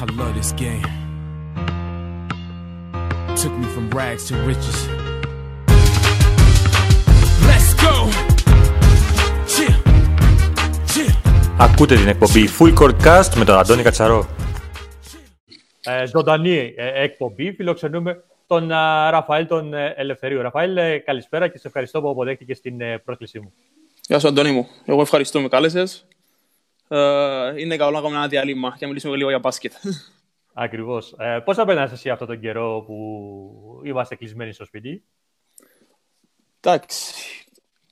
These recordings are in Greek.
I love this game. Took me from rags to riches. Let's go! Cheer! Cheer! Ακούτε την εκπομπή Full Court Cast με τον Αντώνη Κατσαρό. ε, ζωντανή ε, εκπομπή. Φιλοξενούμε τον ε, Ραφαήλ τον ε, Ελευθερίου. Ραφαήλ, ε, καλησπέρα και σε ευχαριστώ που αποδέχτηκες την ε, πρόσκλησή μου. Γεια σου, Αντώνη μου. Εγώ ευχαριστώ που με κάλεσες. Ε, είναι καλό να κάνουμε ένα διάλειμμα και να μιλήσουμε λίγο για μπάσκετ. Ακριβώς. Ε, πώς θα περνάς εσύ αυτόν τον καιρό που είμαστε κλεισμένοι στο σπίτι; Εντάξει.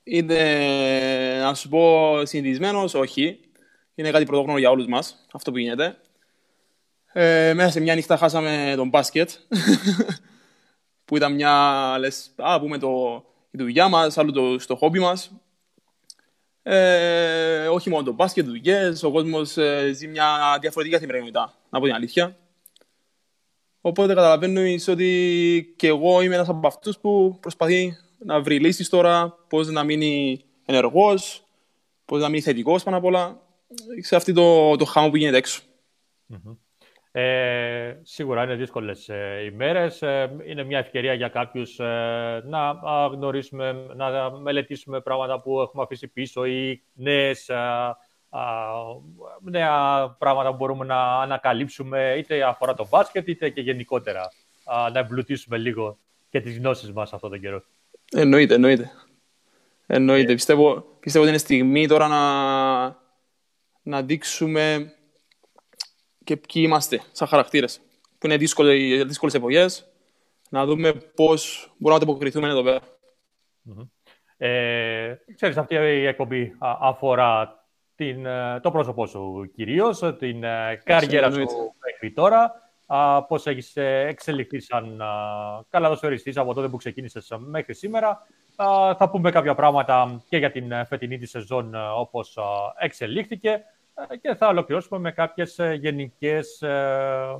Είναι, να σου πω, συνηθισμένος, όχι. Είναι κάτι πρωτόγνωρο για όλους μας, αυτό που γίνεται. Ε, μέσα σε μια νύχτα χάσαμε τον μπάσκετ, που ήταν μια, λες, α, πούμε το, η δουλειά μας, άλλο το, στο χόμπι μας. Ε, όχι μόνο το μπάσκετ, δουλειές, ο κόσμος ε, ζει μια διαφορετική καθημερινότητα, να πω την αλήθεια. Οπότε καταλαβαίνεις ότι και εγώ είμαι ένας από αυτούς που προσπαθεί να βρει λύσεις τώρα, πώς να μείνει ενεργός, πώς να μείνει θετικός πάνω απ' όλα, σε αυτό το, το χάμο που γίνεται έξω. Ε, σίγουρα είναι δύσκολες ε, ημέρες. Ε, είναι μια ευκαιρία για κάποιους ε, να α, γνωρίσουμε, να μελετήσουμε πράγματα που έχουμε αφήσει πίσω ή νέες, α, α, νέα πράγματα που μπορούμε να ανακαλύψουμε είτε αφορά το μπάσκετ είτε και γενικότερα α, να εμπλουτίσουμε λίγο και τις γνώσεις μας αυτόν τον καιρό. Εννοείται, εννοείται. Εννοείται. Πιστεύω, πιστεύω ότι είναι στιγμή τώρα να, να δείξουμε και ποιοι είμαστε σαν χαρακτήρες. Που είναι δύσκολες, δύσκολες εποχές. Να δούμε πώς μπορούμε να ανταποκριθούμε εδώ πέρα. Ε, ξέρεις, αυτή η εκπομπή α, αφορά την, ε, το πρόσωπό σου κυρίως, την ε, καριέρα σου εννοείται. μέχρι τώρα, α, πώς έχεις ε, εξελιχθεί σαν α, καλαδοσφαιριστής από τότε που ξεκίνησες α, μέχρι σήμερα. Α, θα πούμε κάποια πράγματα και για την ε, φετινή της σεζόν α, όπως α, εξελίχθηκε ε, και θα ολοκληρώσουμε με κάποιες ε, γενικές, ε,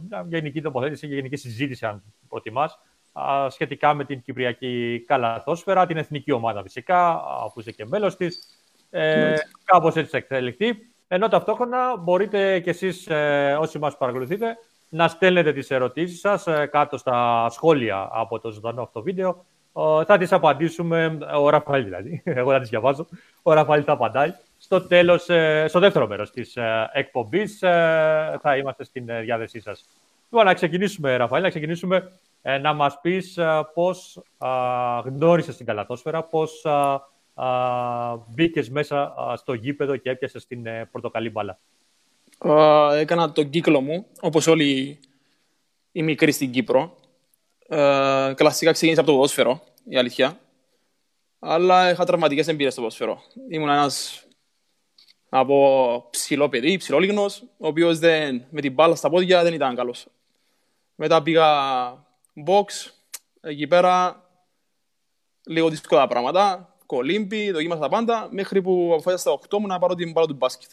μια γενική τοποθέτηση και γενική συζήτηση, αν προτιμάς, α, σχετικά με την Κυπριακή Καλαθόσφαιρα, την εθνική ομάδα φυσικά, α, που είσαι και μέλος της. Ε, κάπως έτσι θα εξελιχθεί. Ενώ ταυτόχρονα μπορείτε κι εσείς, ε, όσοι μας παρακολουθείτε, να στέλνετε τις ερωτήσεις σας ε, κάτω στα σχόλια από το ζωντανό αυτό βίντεο. Ε, θα τις απαντήσουμε, ο Ραφαήλ δηλαδή, εγώ θα τις διαβάζω, ο Ραφαήλ θα απαντάει. Στο τέλος, ε, στο δεύτερο μέρος της ε, εκπομπής ε, θα είμαστε στην ε, διάθεσή σας. Λοιπόν, να ξεκινήσουμε, Ραφαήλ, να ξεκινήσουμε ε, να μας πεις ε, πώς α, γνώρισες την καλαθόσφαιρα, πώς α, α, μπήκες μέσα α, στο γήπεδο και έπιασες την ε, πορτοκαλί μπάλα. Α, έκανα τον κύκλο μου, όπως όλοι οι μικροί στην Κύπρο. Ε, κλασικά ξεκίνησα από το ποδόσφαιρο, η αλήθεια. Αλλά είχα τραυματικές εμπειρίες στο ποδόσφαιρο. Ήμουν ένας από ψηλό παιδί, ψηλόλιγνος, ο οποίος δεν, με την μπάλα στα πόδια δεν ήταν καλός. Μετά πήγα box, εκεί πέρα λίγο δύσκολα πράγματα, κολύμπι, δοκίμασα τα πάντα, μέχρι που αποφάσισα στα 8 μου να πάρω την μπάλα του μπάσκετ.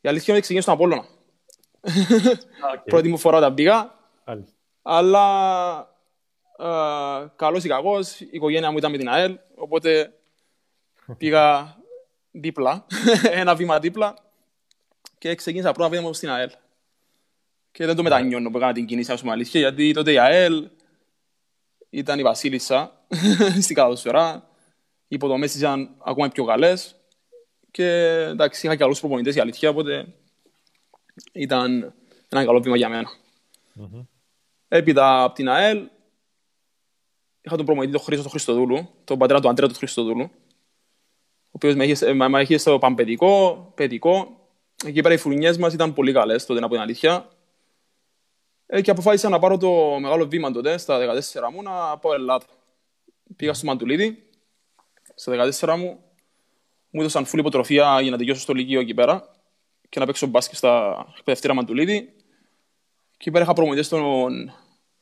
Η αλήθεια είναι ότι ξεκίνησα στον Απόλλωνα. Πρώτη μου φορά όταν πήγα, Μάλιστα. αλλά ε, καλός ή κακός, η οικογένεια μου ήταν με την ΑΕΛ, οπότε πήγα δίπλα, ένα βήμα δίπλα και ξεκίνησα πρώτα βήμα μου στην ΑΕΛ. Και δεν το μετανιώνω που έκανα την κίνηση, ας πούμε αλήθεια, γιατί τότε η ΑΕΛ ήταν η βασίλισσα στην καταδοσφαιρά, οι υποδομές της ήταν ακόμα πιο καλές και εντάξει, είχα και καλούς προπονητές η αλήθεια, οπότε ήταν ένα καλό βήμα για μένα. Έπειτα από την ΑΕΛ είχα τον προμονητή τον Χρήστο τον Χριστοδούλου, τον πατέρα του Αντρέα του Χριστοδούλου, ο οποίος με είχε, με, με είχε στο παμπαιδικό, παιδικό. Εκεί πέρα οι φουρνιές μας ήταν πολύ καλές τότε, να πω την αλήθεια. Ε, και αποφάσισα να πάρω το μεγάλο βήμα τότε, στα 14 μου, να πάω Ελλάδα. Πήγα στο Μαντουλίδη, στα 14 μου, μου έδωσαν φουλ υποτροφία για να τελειώσω στο Λυκείο εκεί πέρα και να παίξω μπάσκετ στα εκπαιδευτήρα Μαντουλίδη. Εκεί πέρα είχα προμονητές τον,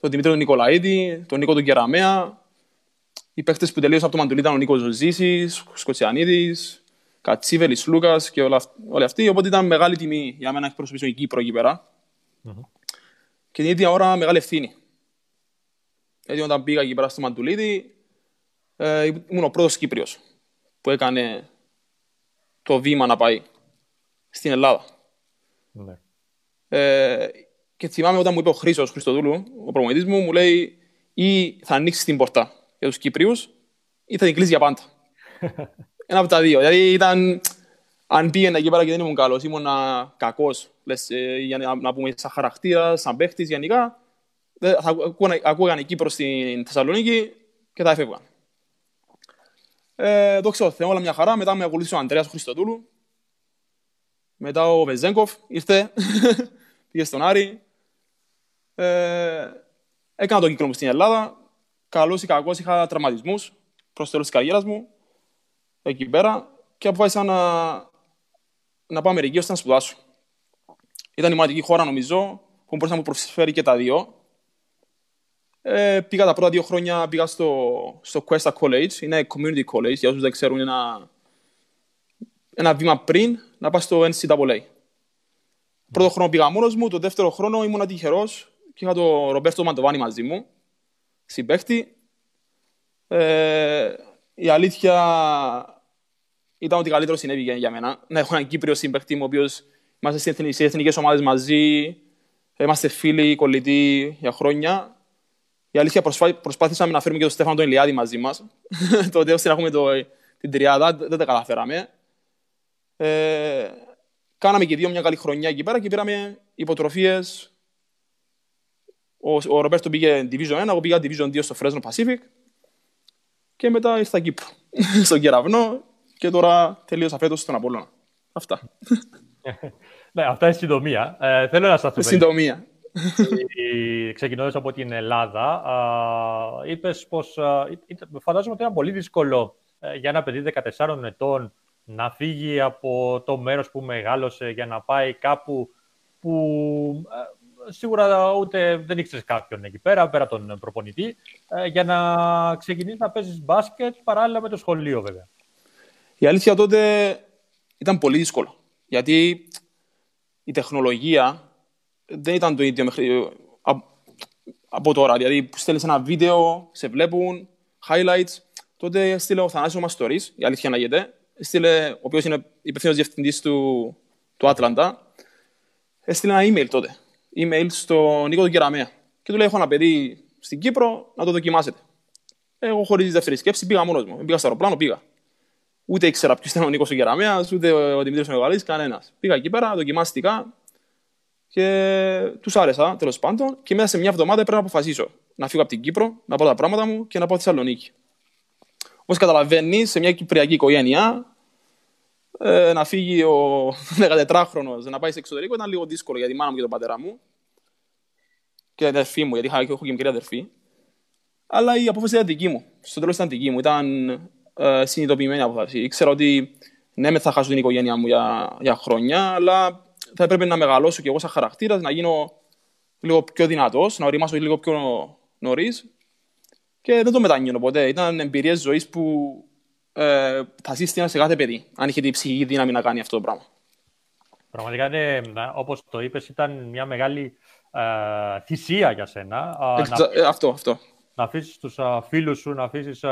τον Δημήτρη τον Νικολαίδη, τον Νίκο τον Κεραμέα, οι παίχτες που τελείωσαν από το Μαντουλίδη ήταν ο Νίκος Ζωζήσης, ο Σκοτσιανίδης, Κατσίβελης, Λούκας και όλα, αυ- όλοι αυτοί. Οπότε ήταν μεγάλη τιμή για μένα να εκπροσωπήσω η Κύπρο εκεί πέρα. Και την ίδια ώρα μεγάλη ευθύνη. Γιατί όταν πήγα εκεί πέρα στο Μαντουλίδη, ε, ήμουν ο πρώτος Κύπριος που έκανε το βήμα να πάει στην Ελλάδα. Ναι. Ε, και θυμάμαι όταν μου είπε ο Χρήσος Χριστοδούλου, ο προμονητής μου, μου λέει ή θα ανοίξεις την πόρτα για τους Κύπριους ή θα την κλείσει για πάντα. Ένα από τα δύο. Δηλαδή ήταν, αν πήγαινα εκεί πέρα και δεν ήμουν καλός, ήμουν κακός, λες, ε, για να, να πούμε σαν χαρακτήρας, σαν παίχτης γενικά, δεν- θα ακούγαν, ακούγαν εκεί προς την Θεσσαλονίκη και θα έφευγαν. Ε, δόξα τω Θεώ, όλα μια χαρά. Μετά με ακολούθησε ο Αντρέας Χριστοδούλου. Μετά ο Βεζέγκοφ ήρθε, πήγε στον Άρη. Ε, έκανα τον κύκλο μου στην Ελλάδα. Καλός ή κακός είχα τραυματισμούς προς το τέλος της καριέρας μου. Εκεί πέρα. Και αποφάσισα να, να πάω Αμερική ώστε να σπουδάσω. Ήταν η μοναδική χώρα, νομίζω, που μπορούσε να μου προσφέρει και τα δύο. Ε, πήγα τα πρώτα δύο χρόνια πήγα στο, στο Questa College. Είναι community college, για όσους δεν ξέρουν, είναι ένα, ένα βήμα πριν να πάω στο NCAA. Πρώτο χρόνο πήγα μόνος μου, το δεύτερο χρόνο ήμουν τυχερός και είχα τον Ρομπέρτο Μαντοβάνη μαζί μου, συμπαίχτη. Ε, η αλήθεια ήταν ότι καλύτερο συνέβη για μένα. Να έχω έναν Κύπριο συμπαίχτη μου, ο οποίος είμαστε σε εθνικές- εθνικές ομάδες μαζί, είμαστε φίλοι, κολλητοί για χρόνια. Η αλήθεια προσπά... προσπάθησαμε να φέρουμε και τον Στέφανο τον Ηλιάδη μαζί μας. Τότε ώστε να έχουμε το... την τριάδα, δεν τα καταφέραμε. Ε... Κάναμε και δύο μια καλή χρονιά εκεί πέρα και πήραμε υποτροφίες. Ο, ο Ρομπέρτο πήγε Division 1, εγώ πήγα Division 2 στο Fresno Pacific και μετά ήρθα Κύπρο, στον Κεραυνό και τώρα τελείωσα φέτος στον Απόλλωνα. Αυτά. Ναι, αυτά είναι συντομία. Ε, θέλω να σταθούμε Συντομία. ξεκινώντας από την Ελλάδα, α, είπες πως α, ήταν- φαντάζομαι ότι ήταν πολύ δύσκολο ε, για ένα παιδί 14 ετών να φύγει από το μέρος που μεγάλωσε για να πάει κάπου που ε, σίγουρα ούτε δεν ήξερες κάποιον εκεί πέρα, πέρα από τον προπονητή, ε, για να ξεκινήσεις να παίζεις μπάσκετ παράλληλα με το σχολείο βέβαια. Η αλήθεια τότε ήταν πολύ δύσκολο. Γιατί η τεχνολογία δεν ήταν το ίδιο μέχρι, α- από τώρα. Δηλαδή, στέλνεις ένα βίντεο, σε βλέπουν, highlights. Τότε έστειλε ο Θανάσης ο Μαστορής, η αλήθεια να γίνεται. Έστειλε, ο οποίος είναι υπευθύνος διευθυντής του, του Άτλαντα. Έστειλε ένα email τότε. Email στον Νίκο τον Κεραμέα. Και του λέει, έχω ένα παιδί στην Κύπρο, να το δοκιμάσετε. Εγώ χωρίς δεύτερη σκέψη πήγα μόνος μου. Πήγα στο αεροπλάνο, πήγα. Ούτε ήξερα ποιος ήταν ο Νίκος ο Κεραμέας, ούτε ο Δημήτρης ο Μεγαλής, κανένας. Πήγα εκεί πέρα, δοκιμάστηκα και τους άρεσα τέλος πάντων. Και μέσα σε μια εβδομάδα έπρεπε να αποφασίσω να φύγω από την Κύπρο, να πάω τα πράγματα μου και να πάω στη Θεσσαλονίκη. Όπως καταλαβαίνεις, σε μια κυπριακή οικογένεια, ε, να φύγει ο 14χρονο να πάει σε εξωτερικό ήταν λίγο δύσκολο για τη μάνα μου και τον πατέρα μου και την αδερφή μου, γιατί είχα, έχω και μικρή αδερφή. Αλλά η απόφαση ήταν δική μου. Στο τέλος ήταν δική μου. Ήταν ε, συνειδητοποιημένη απόφαση. Ήξερα ότι ναι, με θα χάσω την οικογένειά μου για, για χρόνια, αλλά θα έπρεπε να μεγαλώσω κι εγώ σαν χαρακτήρας, να γίνω λίγο πιο δυνατός, να οριμάσω λίγο πιο νωρίς. Και δεν το μετανιώνω ποτέ. Ήταν εμπειρίες ζωής που ε, θα σύστηνα σε κάθε παιδί, αν είχε την ψυχική δύναμη να κάνει αυτό το πράγμα. Πραγματικά, ναι, όπως το είπες, ήταν μια μεγάλη ε, θυσία για σένα. Α, να Εξα- ε, αυτό, αυτό. να αφήσεις τους φίλους σου, να αφήσεις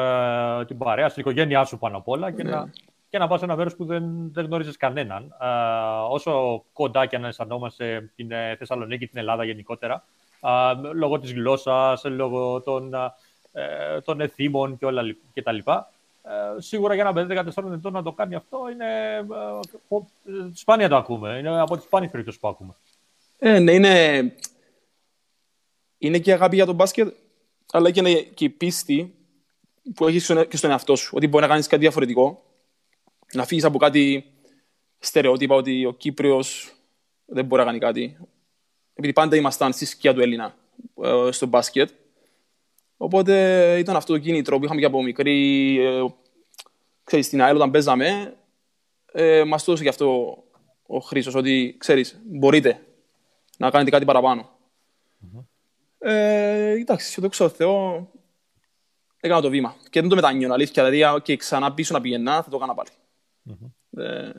την παρέα σου, την οικογένειά σου πάνω απ' όλα και, Ναι. να, και να πας σε ένα μέρος που δεν, δεν γνώριζες κανέναν. Α, όσο κοντά και αν αισθανόμαστε την ε, Θεσσαλονίκη, την Ελλάδα γενικότερα, α, λόγω της γλώσσας, λόγω των, α, ε, των εθήμων και, όλα, λι- και τα λοιπά. Ε, σίγουρα για ένα παιδί 14 ετών να το κάνει αυτό είναι. ε, πο- ε, σπάνια το ακούμε. Είναι από τις σπάνιες περιπτώσεις που ακούμε. Ε, ναι, είναι, είναι και η αγάπη για τον μπάσκετ, αλλά και, είναι και η πίστη που έχεις στον- και στον εαυτό σου. Ότι μπορεί να κάνεις κάτι διαφορετικό, να φύγεις από κάτι στερεότυπα ότι ο Κύπριος δεν μπορεί να κάνει κάτι. Επειδή πάντα ήμασταν στη σκιά του Έλληνα ε, στο μπάσκετ. Οπότε ήταν αυτό το κίνητρο που είχαμε και από μικρή. Ε, ξέρεις, στην ΑΕΛ όταν παίζαμε, ε, μας το έδωσε και αυτό ο Χρήστος, ότι ξέρεις, μπορείτε να κάνετε κάτι παραπάνω. Ε, εντάξει, και δόξα τω Θεώ, έκανα το βήμα. Και δεν το μετανιώνω, αλήθεια. Δηλαδή, και ξανά πίσω να πηγαινά, θα το έκανα πάλι. Ε,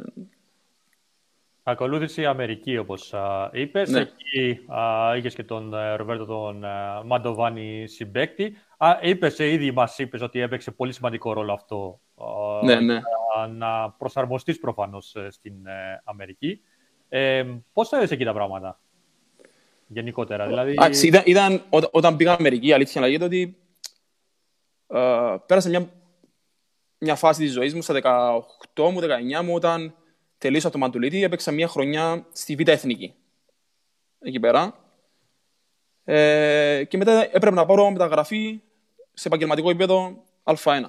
Ακολούθησε η Αμερική, όπως α, είπες. Ναι. Εκεί α, είχες και τον ε, Ρομπέρτο τον ε, Μαντοβάνη συμπέκτη. Α, είπες, ε, ήδη μας είπες ότι έπαιξε πολύ σημαντικό ρόλο αυτό α, ναι, ναι. για να προσαρμοστείς προφανώς ε, στην ε, Αμερική. Ε, πώς θα εκεί τα πράγματα; γενικότερα. Δηλαδή, Εντάξει, ήταν, ήταν, ό, όταν πήγα Αμερική, η αλήθεια λέγεται ότι ε, πέρασα μια, μια φάση της ζωής μου στα 18 μου, 19 μου, όταν τελείωσα το Μαντουλίτη, έπαιξα μια χρονιά στη Β' Εθνική. Εκεί πέρα. Ε, και μετά έπρεπε να πάρω μεταγραφή σε επαγγελματικό επίπεδο Α1.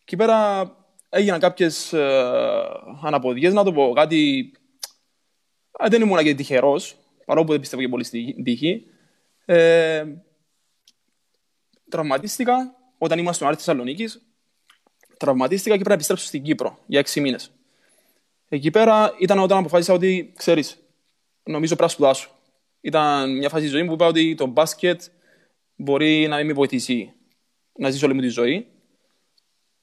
Εκεί πέρα έγιναν κάποιες ε, αναποδιές, να το πω κάτι... Ε, δεν ήμουν και τυχερός, παρόλο που δεν πιστεύω και πολύ στην τύχη. Ε, τραυματίστηκα όταν ήμουν στον Άρη Θεσσαλονίκης. Τραυματίστηκα και πρέπει να επιστρέψω στην Κύπρο για έξι μήνες. Εκεί πέρα ήταν όταν αποφάσισα ότι, ξέρεις, νομίζω πρέπει να σπουδάσω. Ήταν μια φάση της ζωής μου που είπα ότι το μπάσκετ μπορεί να μην με βοηθήσει να ζήσω όλη μου τη ζωή.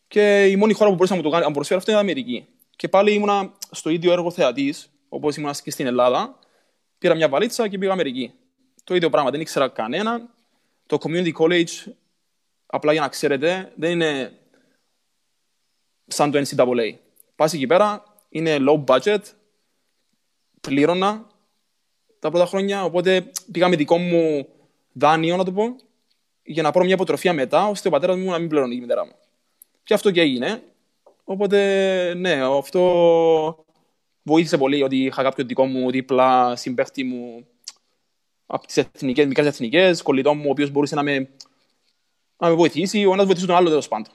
Και η μόνη χώρα που μπορούσα να μου το κάνει, να μου προσφέρει αυτό είναι η Αμερική. Και πάλι ήμουνα στο ίδιο έργο θεατής, όπως ήμουνα και στην Ελλάδα. Πήρα μια βαλίτσα και πήγα Αμερική. Το ίδιο πράγμα, δεν ήξερα κανέναν. Το community college, απλά για να ξέρετε, δεν είναι σαν το NCAA. Πας εκεί πέρα, είναι low budget, πλήρωνα τα πρώτα χρόνια, οπότε πήγα με δικό μου δάνειο, να το πω, για να πάρω μια υποτροφία μετά, ώστε ο πατέρας μου να μην πληρώνει η μητέρα μου. Και αυτό και έγινε. Οπότε, ναι, αυτό βοήθησε πολύ ότι είχα κάποιο δικό μου δίπλα συμπέχτη μου από τις εθνικές, μικρές εθνικές, κολλητό μου, ο οποίος μπορούσε να με, να με βοηθήσει, ο ένας βοηθήσει τον άλλο τέλος πάντων.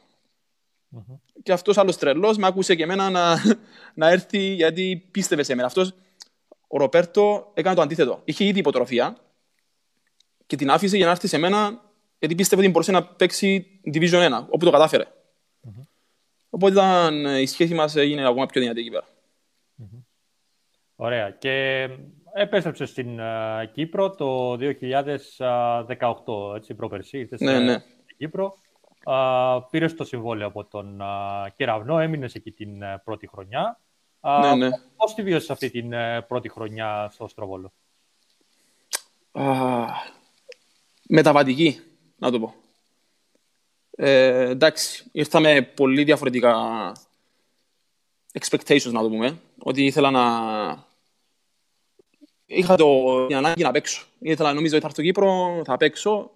Mm-hmm. Και αυτός άλλος τρελός με άκουσε και εμένα να, να έρθει γιατί πίστευε σε μένα. Αυτός ο Ροπέρτο έκανε το αντίθετο. Είχε ήδη υποτροφία και την άφησε για να έρθει σε μένα γιατί πίστευε ότι μπορούσε να παίξει Division 1, όπου το κατάφερε. Mm-hmm. Οπότε ήταν, η σχέση μας έγινε ακόμα πιο δυνατή εκεί πέρα. Mm-hmm. Ωραία. Και επέστρεψε στην uh, Κύπρο το 2018, έτσι, πρόπερσι. Ήρθες ναι, ναι. στην Κύπρο. Uh, πήρες το συμβόλαιο από τον uh, Κεραυνό, έμεινες εκεί την uh, πρώτη χρονιά. Uh, ναι, ναι. Πώς τη βίωσες αυτή την uh, πρώτη χρονιά στο Στροβόλο; Uh, μεταβατική, να το πω. Ε, εντάξει, ήρθα με πολύ διαφορετικά expectations, να το πούμε. Ότι ήθελα να... Είχα το... την ανάγκη να παίξω. Ήθελα, νομίζω ότι θα έρθω Κύπρο, θα παίξω.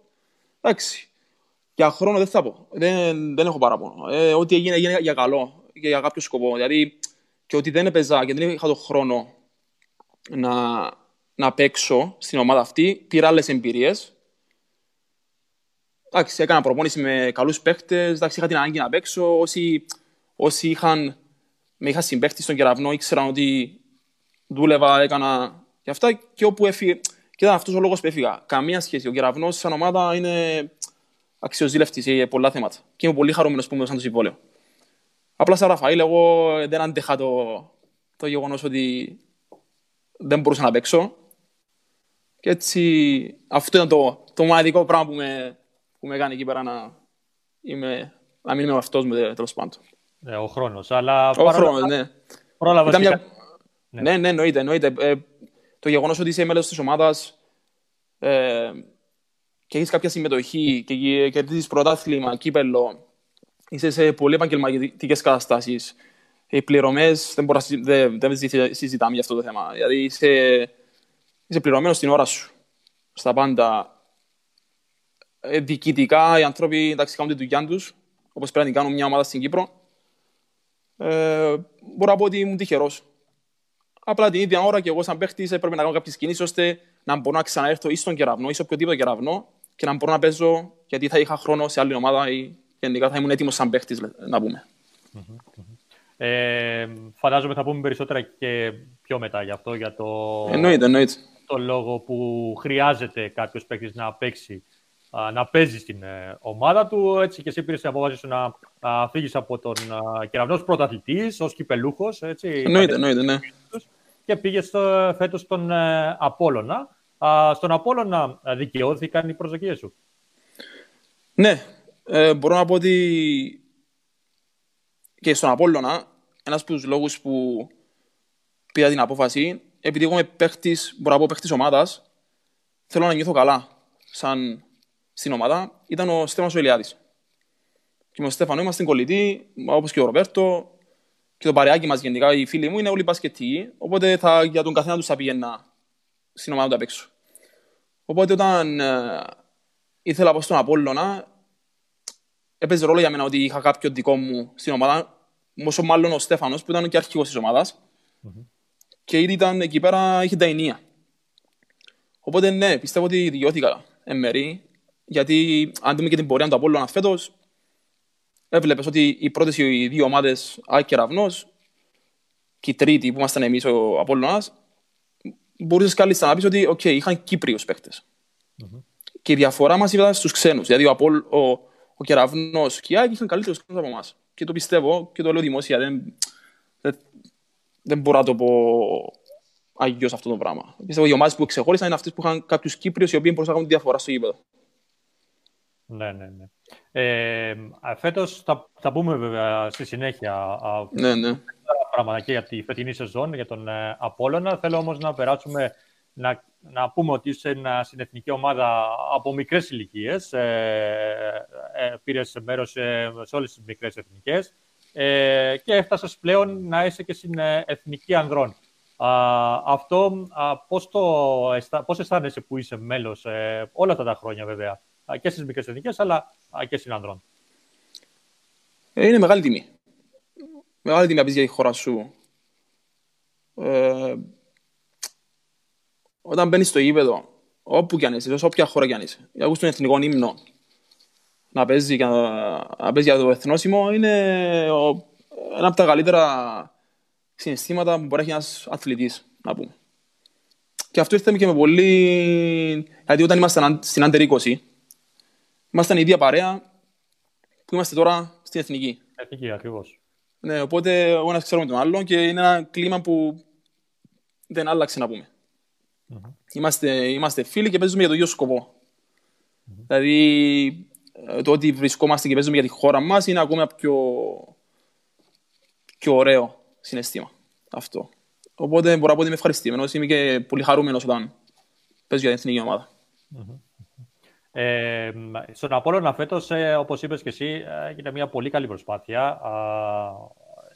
Εντάξει. Για χρόνο δεν θα πω. Δεν, δεν έχω παράπονο. Ε, ό,τι έγινε, έγινε για καλό και για κάποιο σκοπό. Δηλαδή, και ότι δεν έπαιζα και δεν είχα τον χρόνο να, να παίξω στην ομάδα αυτή, πήρα άλλες εμπειρίες εντάξει, έκανα προπόνηση με καλούς παίχτες, είχα την ανάγκη να παίξω. Όσοι, όσοι είχαν, με είχα συμπαίχτη στον κεραυνό ήξεραν ότι δούλευα, έκανα και αυτά. Και όπου έφυγε, και ήταν αυτός ο λόγος που έφυγα. Καμία σχέση. Ο κεραυνός σαν ομάδα είναι αξιοζήλευτης σε πολλά θέματα. Και είμαι πολύ χαρούμενος που μου έδωσαν το συμβόλαιο. Απλά σαν Ραφαήλ, εγώ δεν αντέχα το, το γεγονός ότι δεν μπορούσα να παίξω. Και έτσι αυτό ήταν το, το μοναδικό πράγμα που με, που με κάνει εκεί πέρα να, είμαι, να μην είμαι αυτός μου τέλος πάντων. Ναι, ο χρόνος. Αλλά ο χρόνος, ναι. Πρόλαβα μια... ναι. ναι, ναι, εννοείται. εννοείται. Ε, το γεγονός ότι είσαι μέλος της ομάδας ε, και έχεις κάποια συμμετοχή και κερδίζεις πρωτάθλημα, κύπελο, είσαι σε πολύ επαγγελματικές καταστάσεις. Οι πληρωμές δεν, δεν, δεν συζητάμε για αυτό το θέμα. Δηλαδή είσαι, είσαι πληρωμένος στην ώρα σου. Στα πάντα ε, διοικητικά οι άνθρωποι εντάξει, κάνουν τη δουλειά τους, όπως πρέπει να κάνουν μια ομάδα στην Κύπρο. Ε, μπορώ να πω ότι ήμουν τυχερός. Απλά την ίδια ώρα και εγώ, σαν παίχτης, έπρεπε να κάνω κάποιες κινήσεις ώστε να μπορώ να ξαναέρθω ή στον κεραυνό ή σε οποιοδήποτε κεραυνό και να μπορώ να παίζω γιατί θα είχα χρόνο σε άλλη ομάδα ή γενικά θα ήμουν έτοιμος σαν παίχτης, να πούμε. Ε, φαντάζομαι θα πούμε περισσότερα και πιο μετά γι' αυτό, για το, εννοείται, εννοείται. το λόγο που χρειάζεται κάποιος παίχτης να παίξει να παίζει στην ε, ομάδα του. Έτσι και εσύ πήρες την απόφαση σου να φύγεις από τον κεραυνός πρωταθλητής, ως κυπελούχος. Εννοείται, εννοείται, ναι. Και πήγες φέτος στον ε, Απόλωνα. Στον Απόλωνα δικαιώθηκαν οι προσδοκίες σου; Ναι, ε, μπορώ να πω ότι και στον Απόλωνα, ένας από τους λόγους που πήρα την απόφαση, επειδή εγώ είμαι παίχτης, μπορώ να πω παίχτης ομάδας, θέλω να νιώθω καλά σαν στην ομάδα ήταν ο Στέφανος Ελιάδης. Και με τον Στέφανο είμαστε κολλητοί, όπως και ο Ροπέρτο και το παρεάκι μας γενικά, οι φίλοι μου είναι όλοι μπασκετικοί. Οπότε θα, για τον καθένα τους θα πήγαινα στην ομάδα του απ' έξω. Οπότε όταν ε, ήθελα να πάω στον Απόλλωνα, έπαιζε ρόλο για μένα ότι είχα κάποιο δικό μου στην ομάδα, όσο μάλλον ο Στέφανος που ήταν και αρχηγός της ομάδας. Και ήδη ήταν εκεί πέρα, είχε τα ενία. Οπότε ναι, πιστεύω ότι δικαιώθηκα εν μέρη, γιατί αν δούμε και την πορεία του Απόλλωνα φέτος, έβλεπες ότι οι πρώτες οι δύο ομάδες, ΑΕΚ και Ραυνός, και η τρίτη που ήμασταν εμείς ο Απόλλωνας, μπορούσες κάλλιστα να πεις ότι okay, είχαν Κύπριους παίχτες. Και η διαφορά μας ήταν στους ξένους. Δηλαδή ο, Απόλ, ο, ο Κεραυνός και η ΑΕΚ είχαν καλύτερους ξένους από εμάς. Και το πιστεύω και το λέω δημόσια. Δεν, δεν, δεν μπορώ να το πω αγιώς αυτό το πράγμα. Πιστεύω οι ομάδες που ξεχώρισαν είναι αυτές που είχαν κάποιους Κύπριους οι οποίοι μπορούσαν να κάνουν τη διαφορά στο γήπεδο. Ναι, ναι, ναι. Ε, φέτος θα, θα πούμε βέβαια στη συνέχεια α, Ναι, ναι. Πράγματα και για τη φετινή σεζόν, για τον ε, Απόλλωνα. Θέλω όμως να περάσουμε να, να πούμε ότι είσαι ένα, στην εθνική ομάδα από μικρές ηλικίες. Ε, ε, πήρες μέρος σε, σε όλες τις μικρές εθνικές ε, και έφτασες πλέον να είσαι και στην ε, εθνική ανδρών. Α, αυτό α, πώς, το, αισθα- πώς αισθάνεσαι που είσαι μέλος ε, όλα αυτά τα χρόνια βέβαια α, και στις μικρές εθνικές αλλά α, και στην ανδρών; Ε, είναι μεγάλη τιμή. Μεγάλη τιμή να πεις για τη χώρα σου. Ε, όταν μπαίνεις στο γήπεδο, όπου κι αν είσαι, σε όποια χώρα κι αν είσαι, για ακούς τον εθνικό ύμνο, να παίζεις, για, να παίζεις για το εθνόσημο, είναι ο, ένα από τα καλύτερα συναισθήματα που μπορεί να έχει ένας αθλητής, να πούμε. Και αυτό ήρθε και με πολύ... Γιατί όταν ήμασταν στην Άντερ 20, ήμασταν η ίδια παρέα που είμαστε τώρα στην εθνική. Εθνική ακριβώς. Ναι, οπότε ο ένας ξέρουμε τον άλλον και είναι ένα κλίμα που δεν άλλαξε να πούμε. Είμαστε, είμαστε φίλοι και παίζουμε για το ίδιο σκοπό. Δηλαδή, ε, το ότι βρισκόμαστε και παίζουμε για τη χώρα μας είναι ακόμα πιο, πιο ωραίο συναισθήμα αυτό. Οπότε μπορώ να πω ότι είμαι ευχαριστημένος, είμαι και πολύ χαρούμενος όταν παίζω για την εθνική ομάδα. Ε, στον Απόλλωνα φέτος, ε, όπως είπες και εσύ, ε, έγινε μια πολύ καλή προσπάθεια. Α,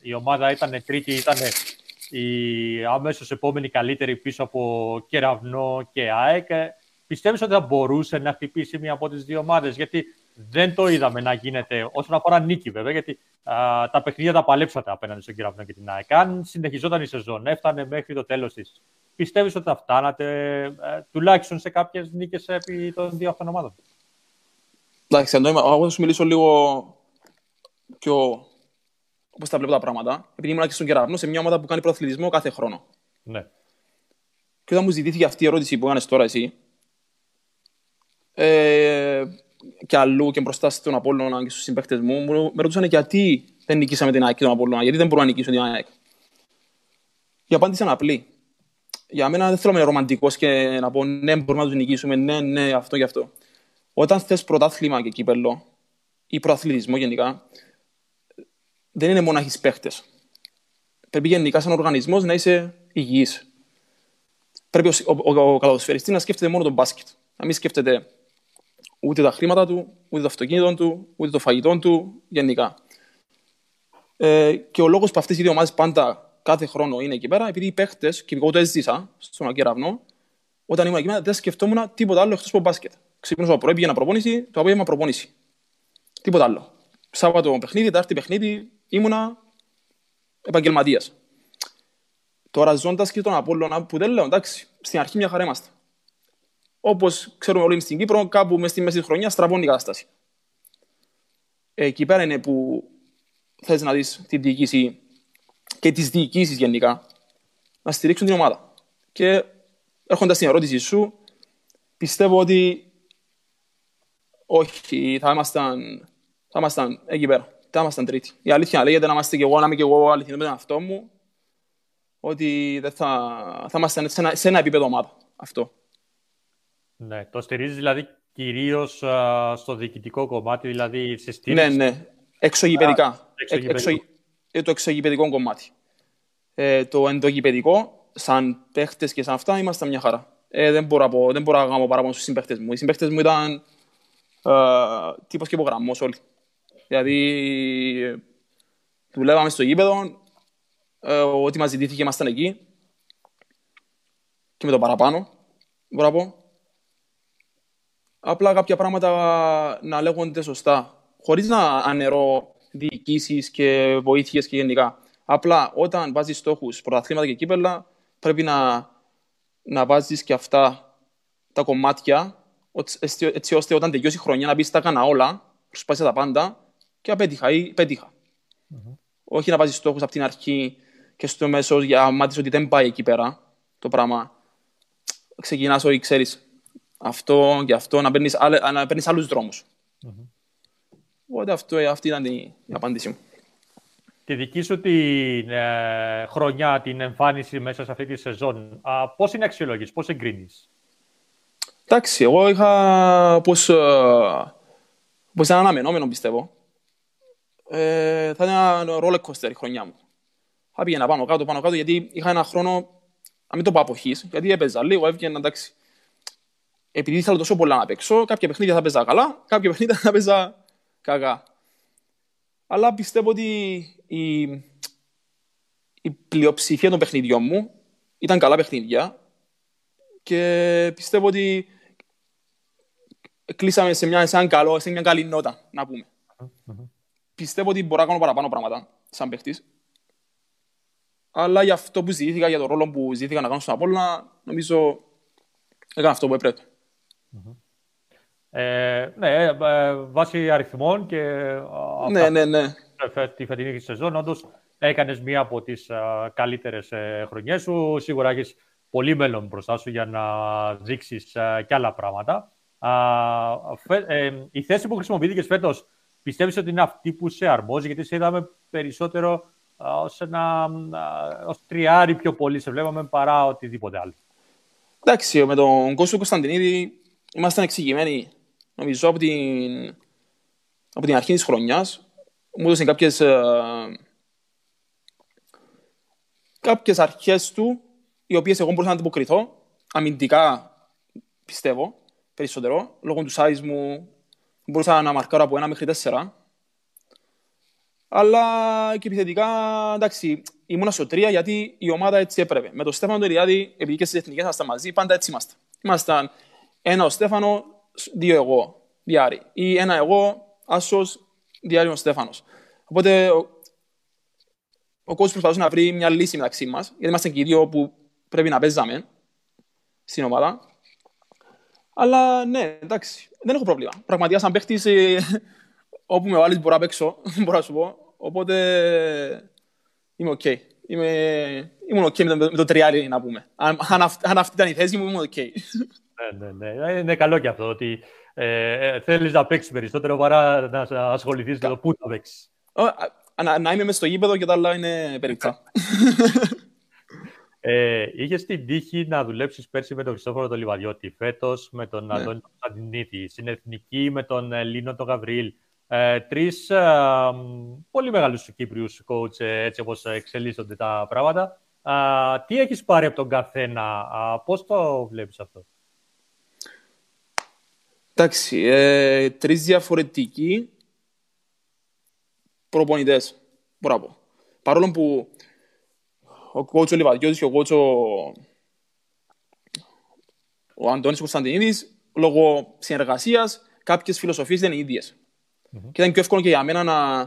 η ομάδα ήταν τρίτη, ήταν η αμέσως επόμενη καλύτερη πίσω από Κεραυνό και ΑΕΚ. Ε, Πιστεύεις ότι θα μπορούσε να χτυπήσει μια από τις δύο ομάδες, γιατί δεν το είδαμε να γίνεται όσον αφορά νίκη βέβαια, γιατί α, τα παιχνίδια τα παλέψατε απέναντι στον Κεραυνό και την ΑΕΚ. Αν συνεχιζόταν η σεζόν, έφτανε μέχρι το τέλος της, πιστεύεις ότι θα φτάνατε ε, τουλάχιστον σε κάποιες νίκες επί των δύο αυτών ομάδων; Εντάξει, Αντώνη, εγώ θα σου μιλήσω λίγο πιο όπως τα βλέπω τα πράγματα. Επειδή ήμουν και στον Κεραυνό σε μια ομάδα που κάνει προαθλητισμό κάθε χρόνο. Ναι. Και όταν μου ζητήθηκε αυτή η ερώτηση που έκανες τώρα εσύ, ε, και αλλού και μπροστά στον Απόλλωνα και στους συμπαίκτες μου, μου με ρωτούσαν γιατί δεν νικήσαμε την ΑΕΚ και τον Απόλλωνα, γιατί δεν μπορούμε να νικήσουμε την ΑΕΚ. Η απάντηση είναι απλή. Για μένα δεν θέλω να είμαι ρομαντικός και να πω ναι, μπορούμε να τους νικήσουμε, ναι, ναι, αυτό και αυτό. Όταν θες πρωτάθλημα και κύπελο, ή προαθλητισμό γενικά, δεν είναι μόνο να έχεις παίχτες. Πρέπει γενικά σαν οργανισμός να είσαι υγιής. Πρέπει ο, ο, ο, ο καλαδοσφαιριστής να σκέφτεται μόνο τον μπάσκετ. Να μην σκέφτεται ούτε τα χρήματα του, ούτε το αυτοκίνητο του, ούτε το φαγητό του, γενικά. Ε, και ο λόγος που αυτές οι δύο ομάδες πάντα κάθε χρόνο είναι εκεί πέρα, επειδή οι παίχτες, και εγώ το έζησα στον Ακεραυνό, όταν ήμουν εκεί πέρα δεν σκεφτόμουν τίποτα άλλο εκτός από μπάσκετ. Ξύπνησα το πρωί, πήγαινα προπόνηση, το απόγευμα προπόνηση. Τίποτα άλλο. Σάββατο παιχνίδι, Τετάρτη παιχνίδι, ήμουνα επαγγελματίας. Τώρα ζώντας και τον Απόλλωνα, που δεν λέω εντάξει, στην αρχή μια χαρά είμαστε. Όπως ξέρουμε όλοι στην Κύπρο, κάπου μέσα στη μέση της χρονιάς στραβώνει η κατάσταση. Εκεί πέρα είναι που θες να δεις την διοίκηση και τις διοικήσεις γενικά να στηρίξουν την ομάδα. Και έρχοντα στην ερώτηση σου, πιστεύω ότι όχι, θα ήμασταν, θα ήμασταν εκεί πέρα. Θα ήμασταν τρίτη. Η αλήθεια λέγεται να είμαστε και εγώ, να είμαι και εγώ αληθινός με τον εαυτό μου, ότι δεν θα, θα είμαστε σε ένα, σε ένα επίπεδο ομάδα. Αυτό. Ναι, το στηρίζεις δηλαδή κυρίως στο διοικητικό κομμάτι, δηλαδή σε στήριξη. Ναι, ναι. Εξωγηπαιδικά. Α, εξωγηπαιδικό. Εξω, ε, το εξωγηπαιδικό κομμάτι. Ε, το ενδογηπαιδικό, σαν παίχτες και σαν αυτά, ήμασταν μια χαρά. Ε, δεν, μπορώ να πω, δεν μπορώ να κάνω παράπονο στους συμπαίχτες μου. Οι συμπαίχτες μου ήταν ε, τύπος και υπογραμμός όλοι. Δηλαδή, ε, δουλεύαμε στο γήπεδο, ε, ό,τι μας ζητήθηκε ήμασταν εκεί. Και με το παραπάνω, μπορώ να πω. Απλά κάποια πράγματα να λέγονται σωστά. Χωρίς να ανερώ διοικήσεις και βοήθειες και γενικά. Απλά όταν βάζεις στόχους, πρωταθλήματα και κύπελα, πρέπει να, να βάζεις και αυτά τα κομμάτια, έτσι, έτσι ώστε όταν τελειώσει η χρονιά να πεις τα έκανα όλα, προσπάθησα τα πάντα και απέτυχα ή πετυχα Όχι να βάζεις στόχους από την αρχή και στο μέσος για μάθει ότι δεν πάει εκεί πέρα το πράγμα. Ξεκινάς όχι, ξέρεις αυτό και αυτό, να παίρνεις άλλους δρόμους. Οπότε αυτό, αυτή ήταν η, η απάντησή μου. Τη δική σου την ε, χρονιά, την εμφάνιση μέσα σε αυτή τη σεζόν, α, πώς είναι αξιολόγηση, πώς εγκρίνεις; Εντάξει, εγώ είχα πώς, ε, πώς ήταν αναμενόμενο πιστεύω. Ε, θα ήταν ένα roller coaster η χρονιά μου. Θα πήγαινα πάνω κάτω, πάνω κάτω, γιατί είχα ένα χρόνο, να μην το πω αποχής, γιατί έπαιζα λίγο, έβγαινα εντάξει. Επειδή ήθελα τόσο πολλά να παίξω, κάποια παιχνίδια θα παίζα καλά, κάποια παιχνίδια θα παίζα κακά. Αλλά πιστεύω ότι η, η πλειοψηφία των παιχνιδιών μου ήταν καλά παιχνίδια και πιστεύω ότι κλείσαμε σε μια, σε, καλό, σε μια καλή νότα, να πούμε. Πιστεύω ότι μπορώ να κάνω παραπάνω πράγματα σαν παίχτης. Αλλά για αυτό που ζητήθηκα, για τον ρόλο που ζητήθηκα να κάνω στον Απόλλωνα, νομίζω έκανα αυτό που έπρεπε. Ε, ναι, ε, βάσει αριθμών και ναι, ναι, ναι. τη φετινή σεζόν, όντως έκανες μία από τις καλύτερες χρονιές σου. Σίγουρα έχεις πολύ μέλλον μπροστά σου για να δείξεις και άλλα πράγματα. Ε, η θέση που χρησιμοποιήθηκες φέτος, πιστεύεις ότι είναι αυτή που σε αρμόζει, γιατί σε είδαμε περισσότερο ως ένα ως τριάρι πιο πολύ, σε βλέπαμε παρά οτιδήποτε άλλο. Εντάξει, με τον Κώσο Κωνσταντινίδη ήμασταν εξηγημένοι νομίζω από την, από την αρχή της χρονιάς μου έδωσε κάποιες, ε, κάποιες αρχές του οι οποίες εγώ μπορούσα να αντιποκριθώ αμυντικά πιστεύω περισσότερο λόγω του size μου μπορούσα να μαρκάρω από ένα μέχρι τέσσερα αλλά και επιθετικά, εντάξει, ήμουν στο τρία γιατί η ομάδα έτσι έπρεπε. Με τον Στέφανο Τεριάδη, επειδή και στις εθνικές ήμασταν μαζί, πάντα έτσι είμαστε. Ήμασταν ένα ο Στέφανο, δύο εγώ, διάρρη. Ή ένα εγώ, άσος, Ηλιάδης ο Στέφανος. Οπότε ο, ο κόσμος προσπαθούσε να βρει μια λύση μεταξύ μας, γιατί είμαστε και οι δύο που πρέπει να παίζαμε στην ομάδα. Αλλά ναι, εντάξει, δεν έχω πρόβλημα. Πραγματικά, σαν παίχτης, ε, όπου με βάλεις μπορώ να παίξω, μπορώ να σου πω. Οπότε είμαι okay. Είμαι, ήμουν okay με, το, με το τριάρι, να πούμε. Αν, αν, αν, αυτή ήταν η θέση μου, ήμουν okay. ναι, ναι, ναι. Είναι καλό και αυτό ότι ε, ε θέλεις να παίξεις περισσότερο παρά να ασχοληθείς με το πού θα παίξεις. Να, να είμαι μέσα στο γήπεδο και τα άλλα είναι περίπτωση. Ε, Είχες την τύχη να δουλέψεις πέρσι με τον Χριστόφορο τον Λιβαδιώτη, φέτος με τον ναι. Αντώνη Κωνσταντινίδη, στην Εθνική με τον Λίνο τον Γαβρίλ. Ε, Τρεις ε, πολύ μεγάλους Κύπριους coach, ε, έτσι όπως εξελίσσονται τα πράγματα. Ε, τι έχεις πάρει από τον καθένα, ε, πώς το βλέπεις αυτό; Εντάξει, ε, τρεις διαφορετικοί προπονητές, μπορώ να πω. Παρόλο που ο κότσο Λιβαδιώτης και ο κότσο ο Αντώνης Κωνσταντινίδης, λόγω συνεργασίας, κάποιες φιλοσοφίες δεν είναι ίδιες. Mm-hmm. Και ήταν πιο εύκολο και για μένα να,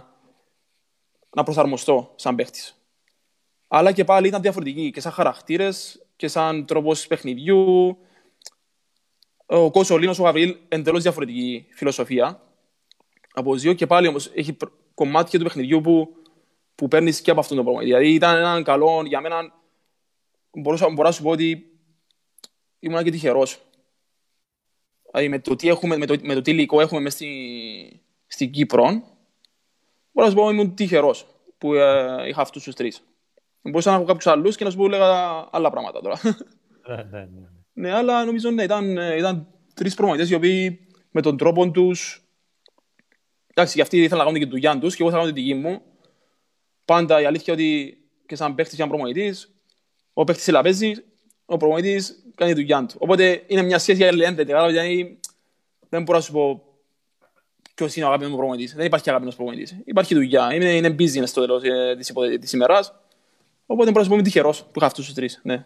να προσαρμοστώ σαν παίχτης. Αλλά και πάλι ήταν διαφορετικοί και σαν χαρακτήρες και σαν τρόπος παιχνιδιού ο Κώσο Λίνος, ο Γαβρίλ, εντελώς διαφορετική φιλοσοφία από δύο και πάλι όμως έχει κομμάτια του παιχνιδιού που, που παίρνεις και από αυτόν τον πρόγραμμα. Δηλαδή ήταν ένα καλό για μένα. Μπορούσα, μπορώ να σου πω ότι ήμουν και τυχερό. Δηλαδή με το τι, έχουμε, με το, με το τι υλικό έχουμε μέσα στη, στην Κύπρο, μπορώ να σου πω ότι ήμουν τυχερό που ε, είχα αυτούς τους τρεις. Μπορούσα να έχω κάποιους άλλους και να σου πω λέγα άλλα πράγματα τώρα. Ναι, ναι, ναι. Ναι, αλλά νομίζω ναι, ήταν, ε, ήταν τρεις προμονητές οι οποίοι με τον τρόπο του. Εντάξει, και αυτοί ήθελαν να κάνουν και τη δουλειά τους και εγώ θα κάνω την δική μου. Πάντα η αλήθεια ότι και σαν παίχτη και σαν προμονητής, ο παίχτη σε παίζει, ο προμονητής κάνει τη δουλειά του. Οπότε είναι μια σχέση ελεύθερη. Δηλαδή δεν μπορώ να σου πω ποιος είναι ο αγαπημένος προμονητής. Δεν υπάρχει αγαπημένος προμονητής. Υπάρχει δουλειά. Είναι, είναι business στο τέλος ε, της ημέρας. Οπότε μπορώ να σου πω είμαι τυχερός που είχα αυτούς τους τρεις. Ναι.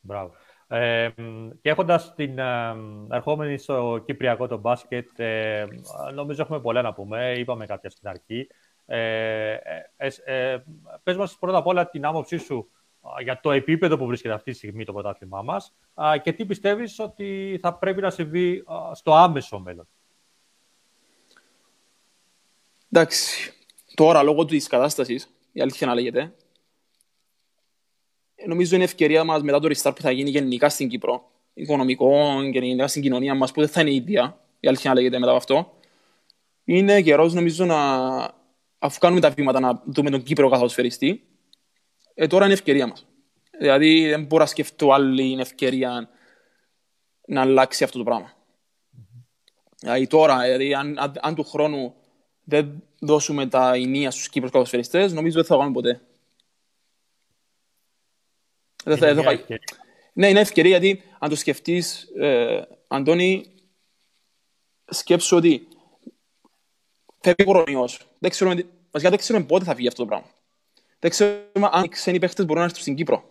Μπράβο. Ε, και έχοντας την ε, ερχόμενη στο Κυπριακό το μπάσκετ, ε, νομίζω έχουμε πολλά να πούμε. Είπαμε κάποια στην αρχή. Ε, ε, ε, πες μας πρώτα απ' όλα την άποψή σου για το επίπεδο που βρίσκεται αυτή τη στιγμή το πρωτάθλημά μας και τι πιστεύεις ότι θα πρέπει να συμβεί στο άμεσο μέλλον. Εντάξει, τώρα λόγω της κατάστασης, η αλήθεια να λέγεται, νομίζω είναι ευκαιρία μας μετά το restart που θα γίνει γενικά στην Κύπρο, οικονομικό και γενικά στην κοινωνία μας, που δεν θα είναι η ίδια, η αλήθεια να λέγεται μετά από αυτό, είναι καιρός νομίζω να, αφού κάνουμε τα βήματα να δούμε τον Κύπρο καθοσφαιριστή, ε, τώρα είναι ευκαιρία μας. Δηλαδή δεν μπορώ να σκεφτώ άλλη ευκαιρία να αλλάξει αυτό το πράγμα. Δηλαδή τώρα, δηλαδή, αν, αν, αν του χρόνου δεν δώσουμε τα ενία στους Κύπρους καθοσφαιριστές, νομίζω δεν θα το κάνουμε ποτέ. Δεν θα, δεν θα... Ναι, είναι ευκαιρία γιατί αν το σκεφτείς, ε, Αντώνη, σκέψου ότι φεύγει ο κορονοϊός. Δεν ξέρουμε, βασικά δεν ξέρουμε πότε θα βγει αυτό το πράγμα. Δεν ξέρουμε αν οι ξένοι παίχτες μπορούν να έρθουν στην Κύπρο.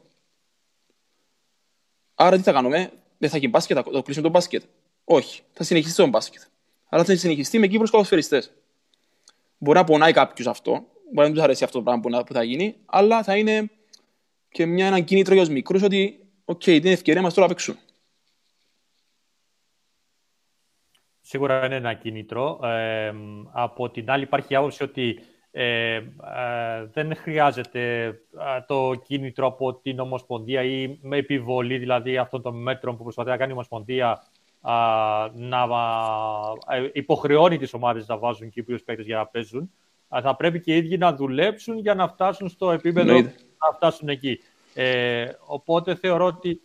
Άρα τι θα κάνουμε, δεν θα γίνει μπάσκετ, θα το κλείσουμε το μπάσκετ. Όχι, θα συνεχιστεί το μπάσκετ. Αλλά θα συνεχιστεί με Κύπριους ποδοσφαιριστές. Μπορεί να πονάει κάποιου αυτό, μπορεί να μην τους αρέσει αυτό το πράγμα που θα γίνει, αλλά θα είναι και μια, ένα κίνητρο για τους μικρούς ότι, okay, την ευκαιρία μας τώρα να παίξουν. Σίγουρα είναι ένα κίνητρο. Ε, από την άλλη υπάρχει άποψη ότι ε, ε, δεν χρειάζεται ε, το κίνητρο από την Ομοσπονδία ή με επιβολή δηλαδή αυτών των μέτρων που προσπαθεί να κάνει η Ομοσπονδία να ε, υποχρεώνει τις ομάδες να βάζουν Κύπριους παίκτες για να παίζουν. Θα πρέπει και οι ίδιοι να δουλέψουν για να φτάσουν στο επίπεδο ναι. Να φτάσουν εκεί. Ε, οπότε θεωρώ ότι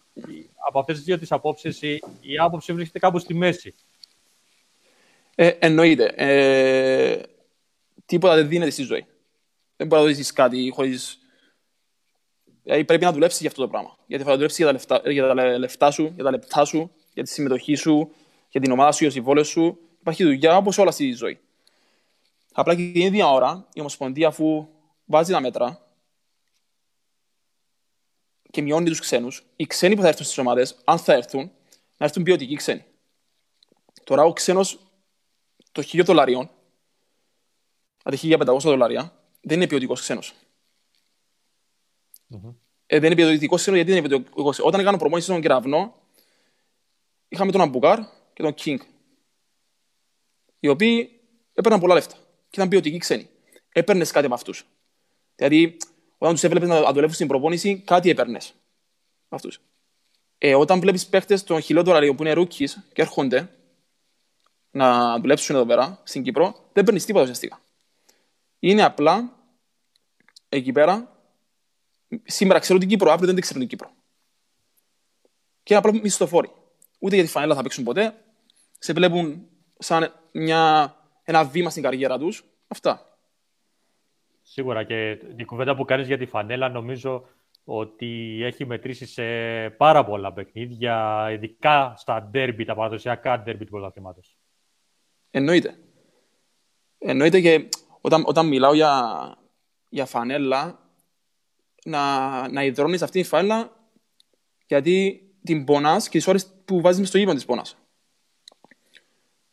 από αυτές τις δύο τις απόψεις η, η άποψη βρίσκεται κάπου στη μέση. Ε, εννοείται. Ε, τίποτα δεν δίνεται στη ζωή. Δεν μπορεί να δώσει κάτι χωρίς... Δηλαδή πρέπει να δουλέψεις για αυτό το πράγμα. Γιατί θα δουλέψεις για τα, λεφτά, για τα λεφτά σου, για τα λεπτά σου, για τη συμμετοχή σου, για την ομάδα σου, για τις συμβόλες σου. Υπάρχει δουλειά όπως όλα στη ζωή. Απλά και την ίδια ώρα η Ομοσπονδία, αφού βάζει τα μέτρα και μειώνει τους ξένους, οι ξένοι που θα έρθουν στις ομάδες, αν θα έρθουν, να έρθουν ποιοτικοί ξένοι. Τώρα ο ξένος των 1000 δολαρίων, αντί 1500 δολάρια, δεν είναι ποιοτικός ξένος. Mm-hmm. Ε, δεν είναι ποιοτικός ξένος γιατί δεν είναι ποιοτικός. Όταν έκανα προπόνηση στον Κεραυνό, είχαμε τον Αμπουκάρ και τον Κίνγκ. Οι οποίοι έπαιρναν πολλά λεφτά και ήταν ποιοτικοί ξένοι. Έπαιρνες κάτι από αυτούς. Δηλαδή, όταν τους έβλεπες να δουλεύουν στην προπόνηση, κάτι έπαιρνες. Αυτούς. Ε, όταν βλέπεις παίχτες των χιλίων δολαρίων που είναι rookie και έρχονται να δουλέψουν εδώ πέρα, στην Κύπρο, δεν παίρνεις τίποτα ουσιαστικά. Είναι απλά εκεί πέρα. Σήμερα ξέρω την Κύπρο, αύριο δεν ξέρω την Κύπρο. Και είναι απλά μισθοφόροι ούτε για τη φανέλα θα παίξουν ποτέ. Σε βλέπουν σαν μια, ένα βήμα στην καριέρα τους. Αυτά. Σίγουρα και την κουβέντα που κάνεις για τη φανέλα νομίζω ότι έχει μετρήσει σε πάρα πολλά παιχνίδια, ειδικά στα ντέρμπι, τα παραδοσιακά ντέρμπι του πρωταθλήματος. Εννοείται. Εννοείται και όταν, όταν μιλάω για, για φανέλα, να, να υδρώνεις αυτή τη φανέλα γιατί την πονάς και τις ώρες που βάζεις στο γήπεδο τη πόνα.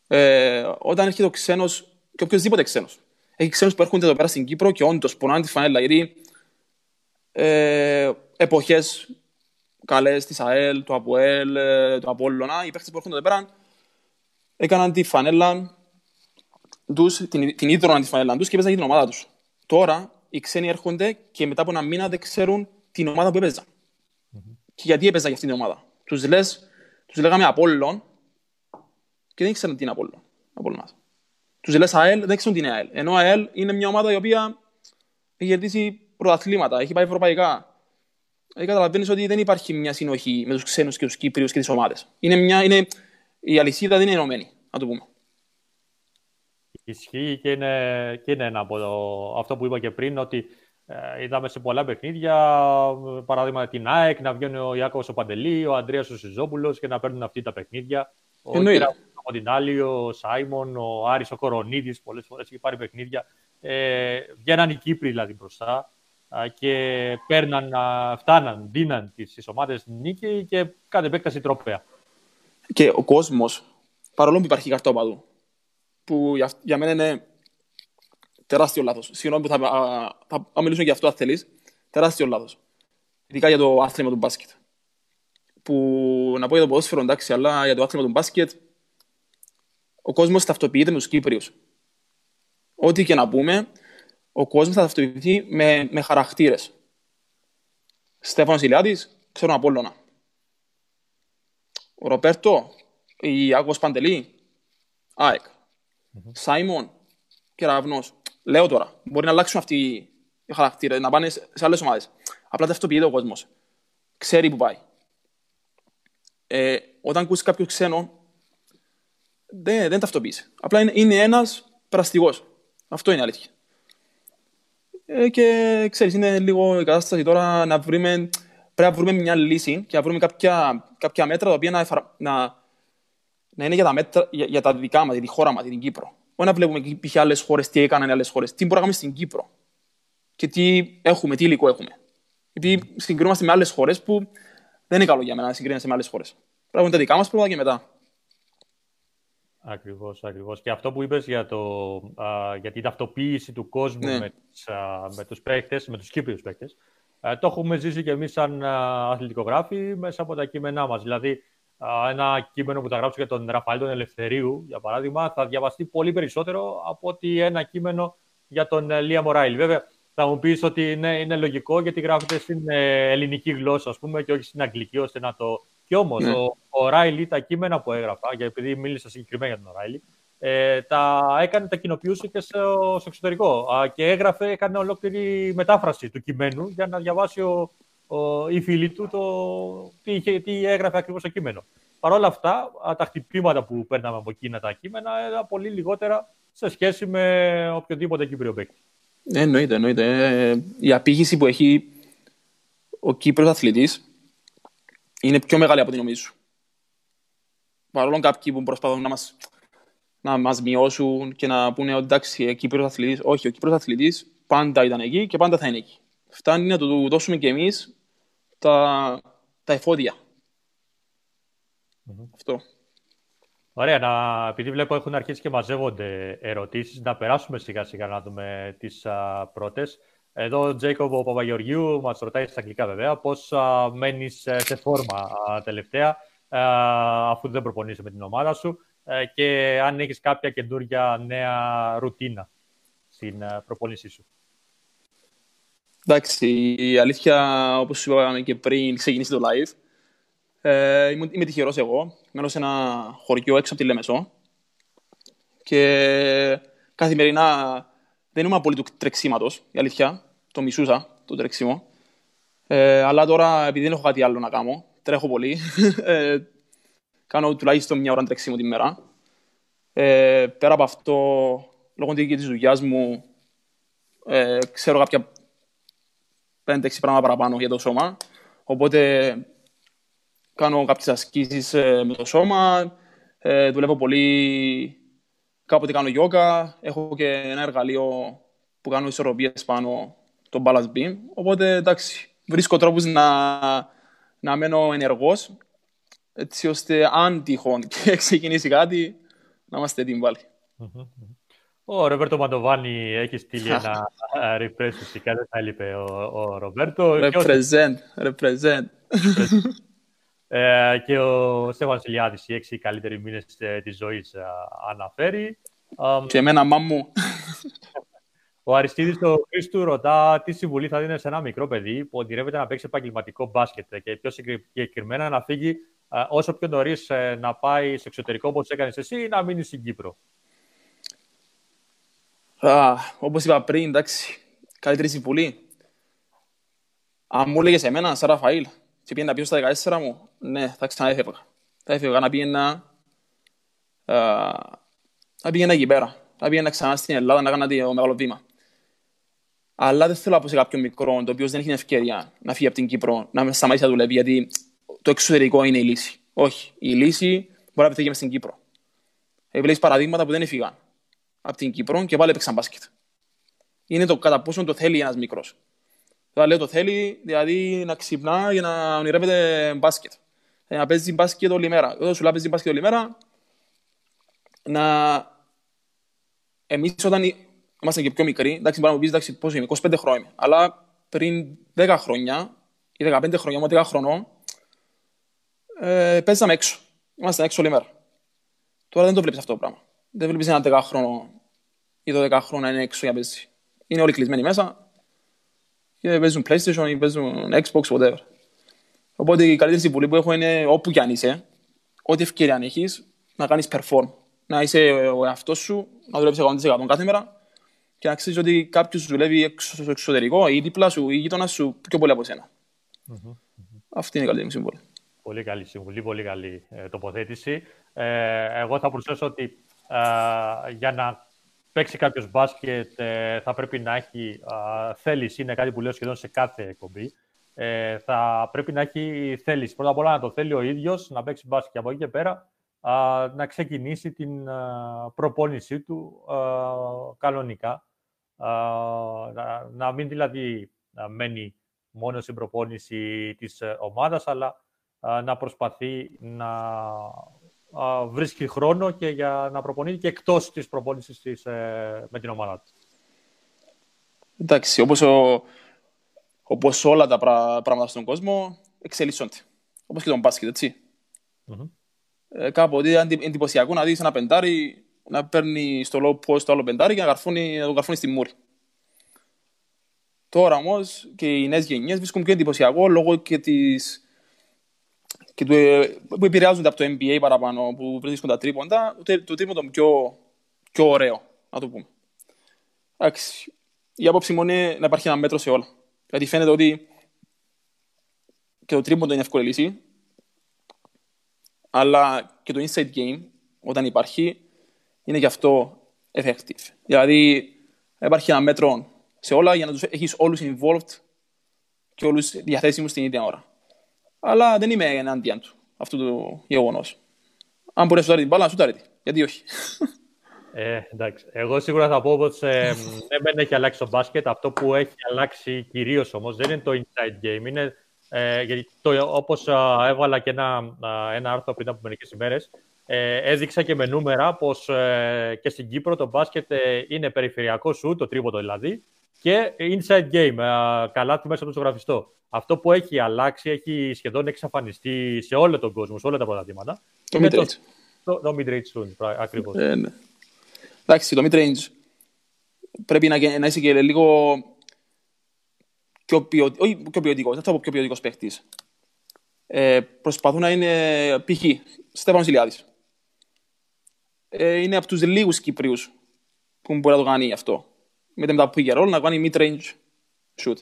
Ε, όταν έρχεται ο ξένος, και οποιοδήποτε ξένος, έχει ξένους που έρχονται εδώ πέρα στην Κύπρο και όντως πονάνε τη φανέλα. Γιατί ε, εποχές καλές της ΑΕΛ, του ΑΠΟΕΛ, ε, του Απόλλωνα, οι παίχτες που έρχονται εδώ πέρα έκαναν τη φανέλα τους, την, την ίδρωναν τη φανέλα τους και έπαιζαν για την ομάδα τους. Τώρα οι ξένοι έρχονται και μετά από ένα μήνα δεν ξέρουν την ομάδα που έπαιζαν. Mm-hmm. Και γιατί έπαιζαν για αυτήν την ομάδα. Τους λες, τους λέγαμε Απόλλων και δεν ήξεραν τι είναι Απόλλων. Απόλλωνας. Τους λες ΑΕΛ, δεν ξέρουν τι είναι ΑΕΛ. Ενώ ΑΕΛ είναι μια ομάδα η οποία έχει κερδίσει πρωταθλήματα, έχει πάει ευρωπαϊκά. Ε, καταλαβαίνεις ότι δεν υπάρχει μια συνοχή με τους ξένους και τους Κύπριους και τις ομάδες. Είναι μια, είναι, η αλυσίδα δεν είναι ενωμένη, να το πούμε. Ισχύει και είναι, και είναι ένα από το, αυτό που είπα και πριν, ότι ε, είδαμε σε πολλά παιχνίδια, παράδειγμα την ΑΕΚ, να βγαίνει ο Ιάκωβος ο Παντελή, ο Αντρέας ο Σιζόπουλος και να παίρνουν αυτή τα παιχνίδια. Ο από την άλλη, ο Σάιμον, ο Άρης, ο Κορονίδης, πολλές φορές έχει πάρει παιχνίδια. Ε, βγαίναν οι Κύπροι δηλαδή μπροστά. α, και παίρναν, α, φτάναν, δίναν τις, τις ομάδες στην νίκη και κάθε επέκταση τρόπαια. Και ο κόσμος, παρόλο που υπάρχει καρτόπαδου, που για, για μένα είναι τεράστιο λάθος. Συγγνώμη που θα, α, θα, θα μιλήσω για αυτό, αν θέλεις. Τεράστιο λάθος. Ειδικά για το άθλημα του μπάσκετ. Που να πω για το ποδόσφαιρο, εντάξει, αλλά για το άθλημα του μπάσκετ, ο κόσμος ταυτοποιείται με τους Κύπριους. Ό,τι και να πούμε, ο κόσμος θα ταυτοποιηθεί με, με χαρακτήρες. Στέφανος Ηλιάδης, ξέρω Απόλλωνα. Ο Ροπέρτο, η Άγγος Παντελή, ΑΕΚ. Σάιμον, Κεραυνός. Λέω τώρα, μπορεί να αλλάξουν αυτοί οι χαρακτήρες, να πάνε σε σε άλλες ομάδες. Απλά ταυτοποιείται ο κόσμος. Ξέρει που πάει. Ε, όταν ακούσεις κάποιος ξένο, δεν, δεν ταυτοποιήσει. Απλά είναι, είναι ένας περαστικός. Αυτό είναι η αλήθεια. Ε, και ξέρεις, είναι λίγο η κατάσταση τώρα να βρούμε, πρέπει να βρούμε μια λύση και να βρούμε κάποια, κάποια μέτρα τα οποία να, εφαρα- να, να είναι για τα, μέτρα, για, για τα δικά μας, για τη χώρα μας, για την Κύπρο. Όχι να βλέπουμε π.χ. άλλες χώρες, τι έκαναν οι άλλες χώρες. Τι μπορούμε να κάνουμε στην Κύπρο. Και τι έχουμε, τι υλικό έχουμε. Γιατί συγκρινόμαστε με άλλες χώρες που δεν είναι καλό για μένα να συγκρίνεσαι με άλλες χώρες. Πρέπει να κάνουμε τα δικά μας πρώτα και μετά. Ακριβώς, ακριβώς. Και αυτό που είπες για, το, α, για την ταυτοποίηση του κόσμου Ναι. με, τις, α, με τους παίκτες, με τους Κύπριους παίκτες, ε, το έχουμε ζήσει και εμείς σαν α, αθλητικογράφοι μέσα από τα κείμενά μας. Δηλαδή, α, ένα κείμενο που θα γράψω για τον Ραφαήλ τον Ελευθερίου, για παράδειγμα, θα διαβαστεί πολύ περισσότερο από ότι ένα κείμενο για τον ε, Λία Μωράιλ. Βέβαια, θα μου πεις ότι είναι, είναι λογικό γιατί γράφεται στην ε, ελληνική γλώσσα, ας πούμε, και όχι στην αγγλική, ώστε να το... Κι όμως, Ναι. ο, ο Ράιλι, τα κείμενα που έγραφα, και επειδή μίλησα συγκεκριμένα για τον Ράιλι, ε, τα έκανε, τα κοινοποιούσε και στο, στο εξωτερικό. Α, και έγραφε, έκανε ολόκληρη μετάφραση του κειμένου για να διαβάσει ο, ο, η φίλη του το, τι, είχε, τι έγραφε ακριβώς το κείμενο. Παρ' όλα αυτά, α, τα χτυπήματα που παίρναμε από εκείνα τα κείμενα ήταν πολύ λιγότερα σε σχέση με οποιοδήποτε Κύπριο παίκτη. Ναι, εννοείται, εννοείται. Ε, η απήχηση που έχει ο Κύπρος αθλητής είναι πιο μεγάλη από ό,τι νομίζεις. Παρόλο κάποιοι που προσπαθούν να μας, να μας μειώσουν και να πούνε ότι εντάξει, ο Κύπρος αθλητής. Όχι, ο Κύπρος αθλητής πάντα ήταν εκεί και πάντα θα είναι εκεί. Φτάνει να του δώσουμε κι εμείς τα, τα εφόδια. Αυτό. Ωραία, να, επειδή βλέπω έχουν αρχίσει και μαζεύονται ερωτήσεις, να περάσουμε σιγά σιγά να δούμε τις α, πρώτες. Εδώ ο Τζέικοβ ο Παπαγεωργίου μας ρωτάει στα αγγλικά βέβαια πώς α, μένεις ε, σε φόρμα α, τελευταία α, αφού δεν προπονείσαι με την ομάδα σου ε, και αν έχεις κάποια καινούργια νέα ρουτίνα στην α, προπόνησή σου. Εντάξει, η αλήθεια, όπως σου είπαμε και πριν ξεκινήσει το live, ε, είμαι, είμαι τυχερός εγώ. Μένω σε ένα χωριό έξω από τη Λέμεσό και καθημερινά δεν είμαι πολύ του τρεξίματος, η αλήθεια. Το μισούσα, το τρεξίμο. Ε, αλλά τώρα, επειδή δεν έχω κάτι άλλο να κάνω, τρέχω πολύ. ε, κάνω τουλάχιστον μια ώρα τρεξίμο τη μέρα. Ε, πέρα από αυτό, λόγω και της δουλειάς μου, ε, ξέρω κάποια 5-6 πράγματα παραπάνω για το σώμα. Οπότε κάνω κάποιες ασκήσεις ε, με το σώμα, ε, δουλεύω πολύ, κάποτε κάνω γιόγκα, έχω και ένα εργαλείο που κάνω ισορροπίες πάνω, το balance beam. Οπότε εντάξει, βρίσκω τρόπους να, να μένω ενεργός, έτσι ώστε αν τυχόν και ξεκινήσει κάτι, να είμαστε έτοιμοι πάλι. Ο Ρομπέρτο Μαντοβάνη έχεις στείλει ένα α, refresh φυσικά, δεν θα έλειπε ο, ο Ρομπέρτο. Και ο Represent, represent. Ε, και ο Στέφανος Ηλιάδης, οι έξι καλύτεροι μήνες ε, της ζωής ε, αναφέρει. Αμ, Και εμένα μάμου. ο Αριστίδης ο Χρήστου ρωτά τι συμβουλή θα δίνει σε ένα μικρό παιδί που ονειρεύεται να παίξει επαγγελματικό μπάσκετ και πιο συγκεκριμένα να φύγει ε, όσο πιο νωρίς να πάει στο εξωτερικό όπως έκανες εσύ ή να μείνεις στην Κύπρο; Α, όπως είπα πριν, εντάξει, καλύτερη συμβουλή. Αν μου έλεγες εμένα, σαν Ραφαήλ, και πήγαινα πίσω στα 14 μου, ναι, θα ξανά έφευγα. Θα έφευγα να πήγαινα, α, να πήγαινα εκεί πέρα. Να πήγαινα ξανά στην Ελλάδα να κάνω το μεγάλο βήμα. Αλλά δεν θέλω να πω σε κάποιον μικρό, το οποίος δεν έχει την ευκαιρία να φύγει από την Κύπρο, να με σταματήσει να δουλεύει, γιατί το εξωτερικό είναι η λύση. Όχι. Η λύση μπορεί να πετύχει μες στην Κύπρο. Επιλέγεις παραδείγματα που δεν έφυγαν από την Κύπρο και πάλι έπαιξαν μπάσκετ. Είναι το κατά πόσο το θέλει ένας μικρός. Τώρα λέω το θέλει, δηλαδή να ξυπνά για να ονειρεύεται μπάσκετ. Ε, να παίζει μπάσκετ όλη μέρα. Όταν σου λέει να παίζει μπάσκετ όλη μέρα, να... Εμείς όταν είμαστε και πιο μικροί, εντάξει, μπορεί να μου πεις, εντάξει, πόσο είμαι, 25 χρόνια, αλλά πριν 10 χρόνια ή 15 χρόνια, με 10 χρονών, ε, παίζαμε έξω. Είμαστε έξω όλη μέρα. Τώρα δεν το βλέπεις αυτό το πράγμα. Δεν βλέπεις ένα 10 χρόνο ή 12 χρόνια είναι έξω για παίζει. Είναι όλοι κλεισμένοι μέσα και παίζουν PlayStation ή παίζουν Xbox, whatever. Οπότε η καλύτερη συμβουλή που έχω είναι όπου κι αν είσαι, ό,τι ευκαιρία αν έχεις, να κάνεις perform. Να είσαι ο εαυτός σου, να δουλεύεις 100% κάθε μέρα και να ξέρεις ότι κάποιος δουλεύει έξω στο εξωτερικό ή δίπλα σου ή γείτονα σου πιο πολύ από εσένα. Αυτή είναι η καλύτερη μου συμβουλή. Πολύ καλή συμβουλή, πολύ καλή ε, τοποθέτηση. Ε, εγώ θα προσθέσω ότι ε, για να παίξει κάποιος μπάσκετ ε, θα πρέπει να έχει ε, θέληση, είναι κάτι που λέω σχεδόν σε κάθε εκπομπή. Ε, θα πρέπει να έχει θέληση. Πρώτα απ' όλα να το θέλει ο ίδιος, να παίξει μπάσκετ και από εκεί και πέρα να ξεκινήσει την προπόνησή του κανονικά. Να, να μην δηλαδή να μένει μόνο στην προπόνηση της ομάδας, αλλά να προσπαθεί να βρίσκει χρόνο και για να προπονείται και εκτός της προπόνησης της, ε, με την ομάδα του. Εντάξει, όπως, ο, όπως όλα τα πράγματα στον κόσμο εξελίσσονται. Όπως και τον μπάσκετ, έτσι. Mm-hmm. Ε, κάποτε ήταν εντυπωσιακό να δεις ένα πεντάρι να παίρνει στο low post το άλλο πεντάρι και να, καρφώνει, να το καρφώνει στη μούρη. Τώρα όμως και οι νέες γενιές βρίσκουν πιο εντυπωσιακό λόγω και της και του, που επηρεάζονται από το NBA παραπάνω, που βρίσκουν τα τρίποντα, το, το τρίποντο πιο, πιο ωραίο, να το πούμε. Εντάξει, η άποψη μου είναι να υπάρχει ένα μέτρο σε όλα. Γιατί φαίνεται ότι και το τρίποντο είναι εύκολη λύση, αλλά και το inside game, όταν υπάρχει, είναι γι' αυτό effective. Δηλαδή, υπάρχει ένα μέτρο σε όλα για να τους έχεις όλους involved και όλους διαθέσιμους την ίδια ώρα αλλά δεν είμαι ενάντια του αυτού του γεγονός. Αν μπορείς να σουτάρει την μπάλα, να σουτάρει. Γιατί όχι. Ε, εντάξει. Εγώ σίγουρα θα πω πως ε, δεν έχει αλλάξει το μπάσκετ. Αυτό που έχει αλλάξει κυρίως όμως δεν είναι το inside game. Είναι, ε, γιατί όπως έβαλα και ένα, ένα άρθρο πριν από μερικές ημέρες, ε, έδειξα και με νούμερα πως ε, και στην Κύπρο το μπάσκετ ε, είναι περιφερειακό σου, το τρίποτο δηλαδή, και inside game, ε, καλά μέσα από το ζωγραφιστό αυτό που έχει αλλάξει, έχει σχεδόν εξαφανιστεί σε όλο τον κόσμο, σε όλα τα πρωταθλήματα. Το mid-range. Το, το mid-range shoot, ακριβώς. Ε, ναι. Εντάξει, το mid-range πρέπει να, να είσαι και λίγο πιο ποιοτικό, όχι πιο ποιοτικός, δεν θα πω πιο ποιοτικός παίχτης. Ε, προσπαθούν να είναι π.χ. Στέφανος Ηλιάδης. Ε, είναι από τους λίγους Κυπρίους που μπορεί να το κάνει αυτό. Με τα pick να κάνει mid-range shoot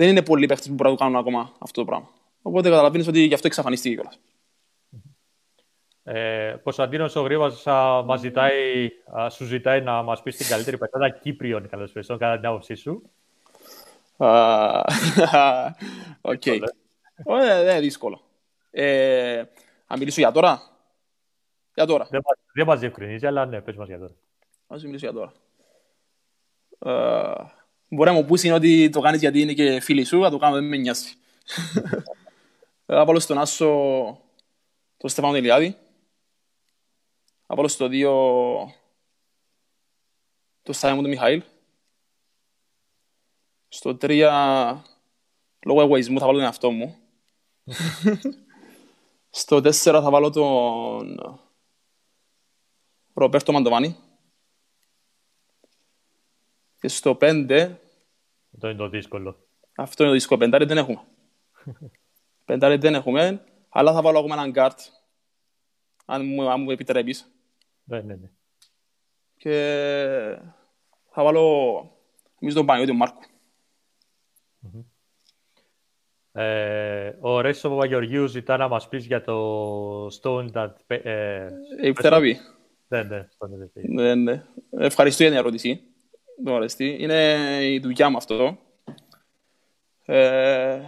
δεν είναι πολλοί παίχτες που μπορούν να το κάνουν ακόμα αυτό το πράγμα. Οπότε καταλαβαίνεις ότι γι' αυτό εξαφανιστεί κιόλας. Ε, Κωνσταντίνος ο Γρήβα σου ζητάει να μας πεις την καλύτερη πετάτα Κύπριων καλώς κατά την άποψή σου. Οκ. Δεν είναι δύσκολο. Ε, αν μιλήσω για τώρα; Για τώρα. Δεν μας διευκρινίζει, αλλά ναι, πες μας για τώρα. Αν μιλήσω για τώρα. Ε, Μπορεί να μου πούσιν ότι το κάνεις γιατί είναι και φίλοι σου, θα το κάνω, δεν με νοιάζει. θα βάλω στον άσο τον Στέφανο τον Ηλιάδη. Θα βάλω στο 2 τον Σάιμον τον Μιχαήλ. Στο 3 λόγω εγωισμού θα βάλω τον εαυτό μου. στο 4 θα βάλω τον Ρομπέρτο Μαντοβάνη. Και στο 5. Αυτό είναι το δύσκολο. Αυτό είναι το δύσκολο. Πεντάρι δεν έχουμε. Πεντάρι δεν έχουμε, αλλά θα βάλω ακόμα έναν γκαρντ. Αν μου, αν μου επιτρέπεις. Ναι, ναι, ναι. Και θα βάλω εμείς τον Παναγιώτη Μάρκο. Ε, ο Ρέσο Παπαγεωργίους ζητά να μας πεις για το Stone that... Ε, ε, ναι, ναι, ναι, ναι. Ευχαριστώ για την ερώτηση το αρεστεί. Είναι η δουλειά μου αυτό. Ε,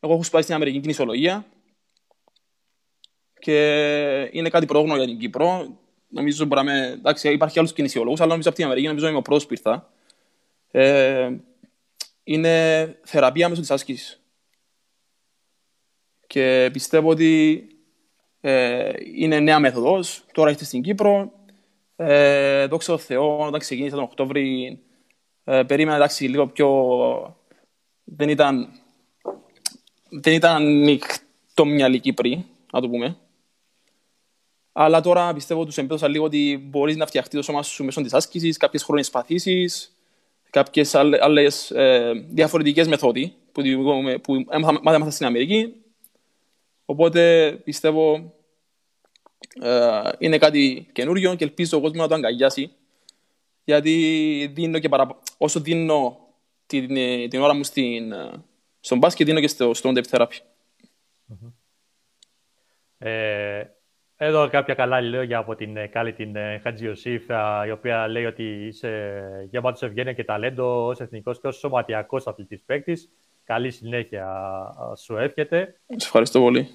εγώ έχω σπάσει στην Αμερική κινησιολογία και είναι κάτι πρόγνωρο για την Κύπρο. Νομίζω μπορεί να με... Εντάξει, υπάρχει άλλους κινησιολόγους, αλλά νομίζω από την Αμερική νομίζω είμαι ο πρώτος που ήρθα. Ε, είναι θεραπεία μέσω της άσκησης. Και πιστεύω ότι ε, είναι νέα μέθοδος. Τώρα είστε στην Κύπρο. Ε, δόξα τω Θεώ, όταν ξεκίνησα τον Οκτώβρη, ε, περίμενα εντάξει λίγο πιο... Δεν ήταν, δεν ήταν ανοιχτό μυαλή Κύπρη, να το πούμε. Αλλά τώρα πιστεύω τους εμπέδωσα λίγο ότι μπορείς να φτιαχτείς το σώμα σου μέσω της άσκησης, κάποιες χρόνιες παθήσεις, κάποιες άλλες ε, διαφορετικές μεθόδοι που, που έμαθα στην Αμερική. Οπότε πιστεύω ε, είναι κάτι καινούριο και ελπίζω ο κόσμος να το αγκαλιάσει. Γιατί δίνω και παρα... όσο δίνω την, την ώρα μου στην, στον μπάσκετ, δίνω και στο, στον depth therapy. Ε, εδώ κάποια καλά λόγια από την ε, Κάλλη την ε, Χατζιωσήφ, η οποία λέει ότι είσαι γεμάτος ευγένεια και ταλέντο ως εθνικός και ως σωματιακός αθλητής παίκτης. Καλή συνέχεια σου εύχεται. Σε ευχαριστώ πολύ.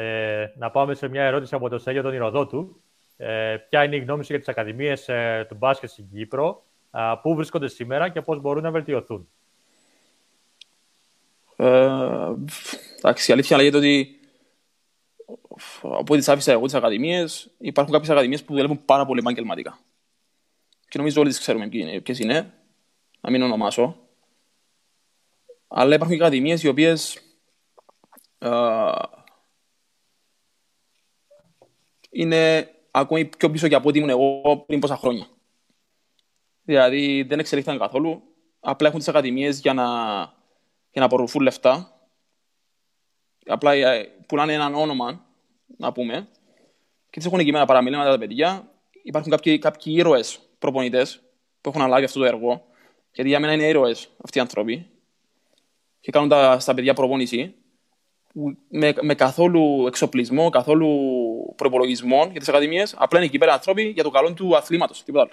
Ε, να πάμε σε μια ερώτηση από τον Σέγιο τον Ηρωδότου. Ε, ποια είναι η γνώμη σου για τις ακαδημίες ε, του μπάσκετ στην Κύπρο, ε, πού βρίσκονται σήμερα και πώς μπορούν να βελτιωθούν; Ε, εντάξει, η αλήθεια λέγεται ότι από ό,τι άφησα εγώ τις ακαδημίες, υπάρχουν κάποιες ακαδημίες που δουλεύουν πάρα πολύ επαγγελματικά. Και νομίζω όλοι τις ξέρουμε ποιες είναι, να μην ονομάσω. Αλλά υπάρχουν και ακαδημίες οι οποίες είναι ακόμη πιο πίσω και από ό,τι ήμουν εγώ πριν πόσα χρόνια. Δηλαδή δεν εξελίχθηκαν καθόλου. Απλά έχουν τις ακαδημίες για να, για να απορροφούν λεφτά. Απλά ε, πουλάνε έναν όνομα να πούμε. Και τις έχουν εκεί μέρα παραμιλήματα τα παιδιά. Υπάρχουν κάποιοι, κάποιοι ήρωες προπονητές που έχουν αναλάβει αυτό το έργο. Γιατί για μένα είναι ήρωες αυτοί οι άνθρωποι. Και κάνουν τα, στα παιδιά προπόνηση. Με, με καθόλου εξοπλισμό, καθόλου προπολογισμό για τις ακαδημίες. Απλά είναι εκεί πέρα άνθρωποι για το καλό του αθλήματος. Τίποτα άλλο.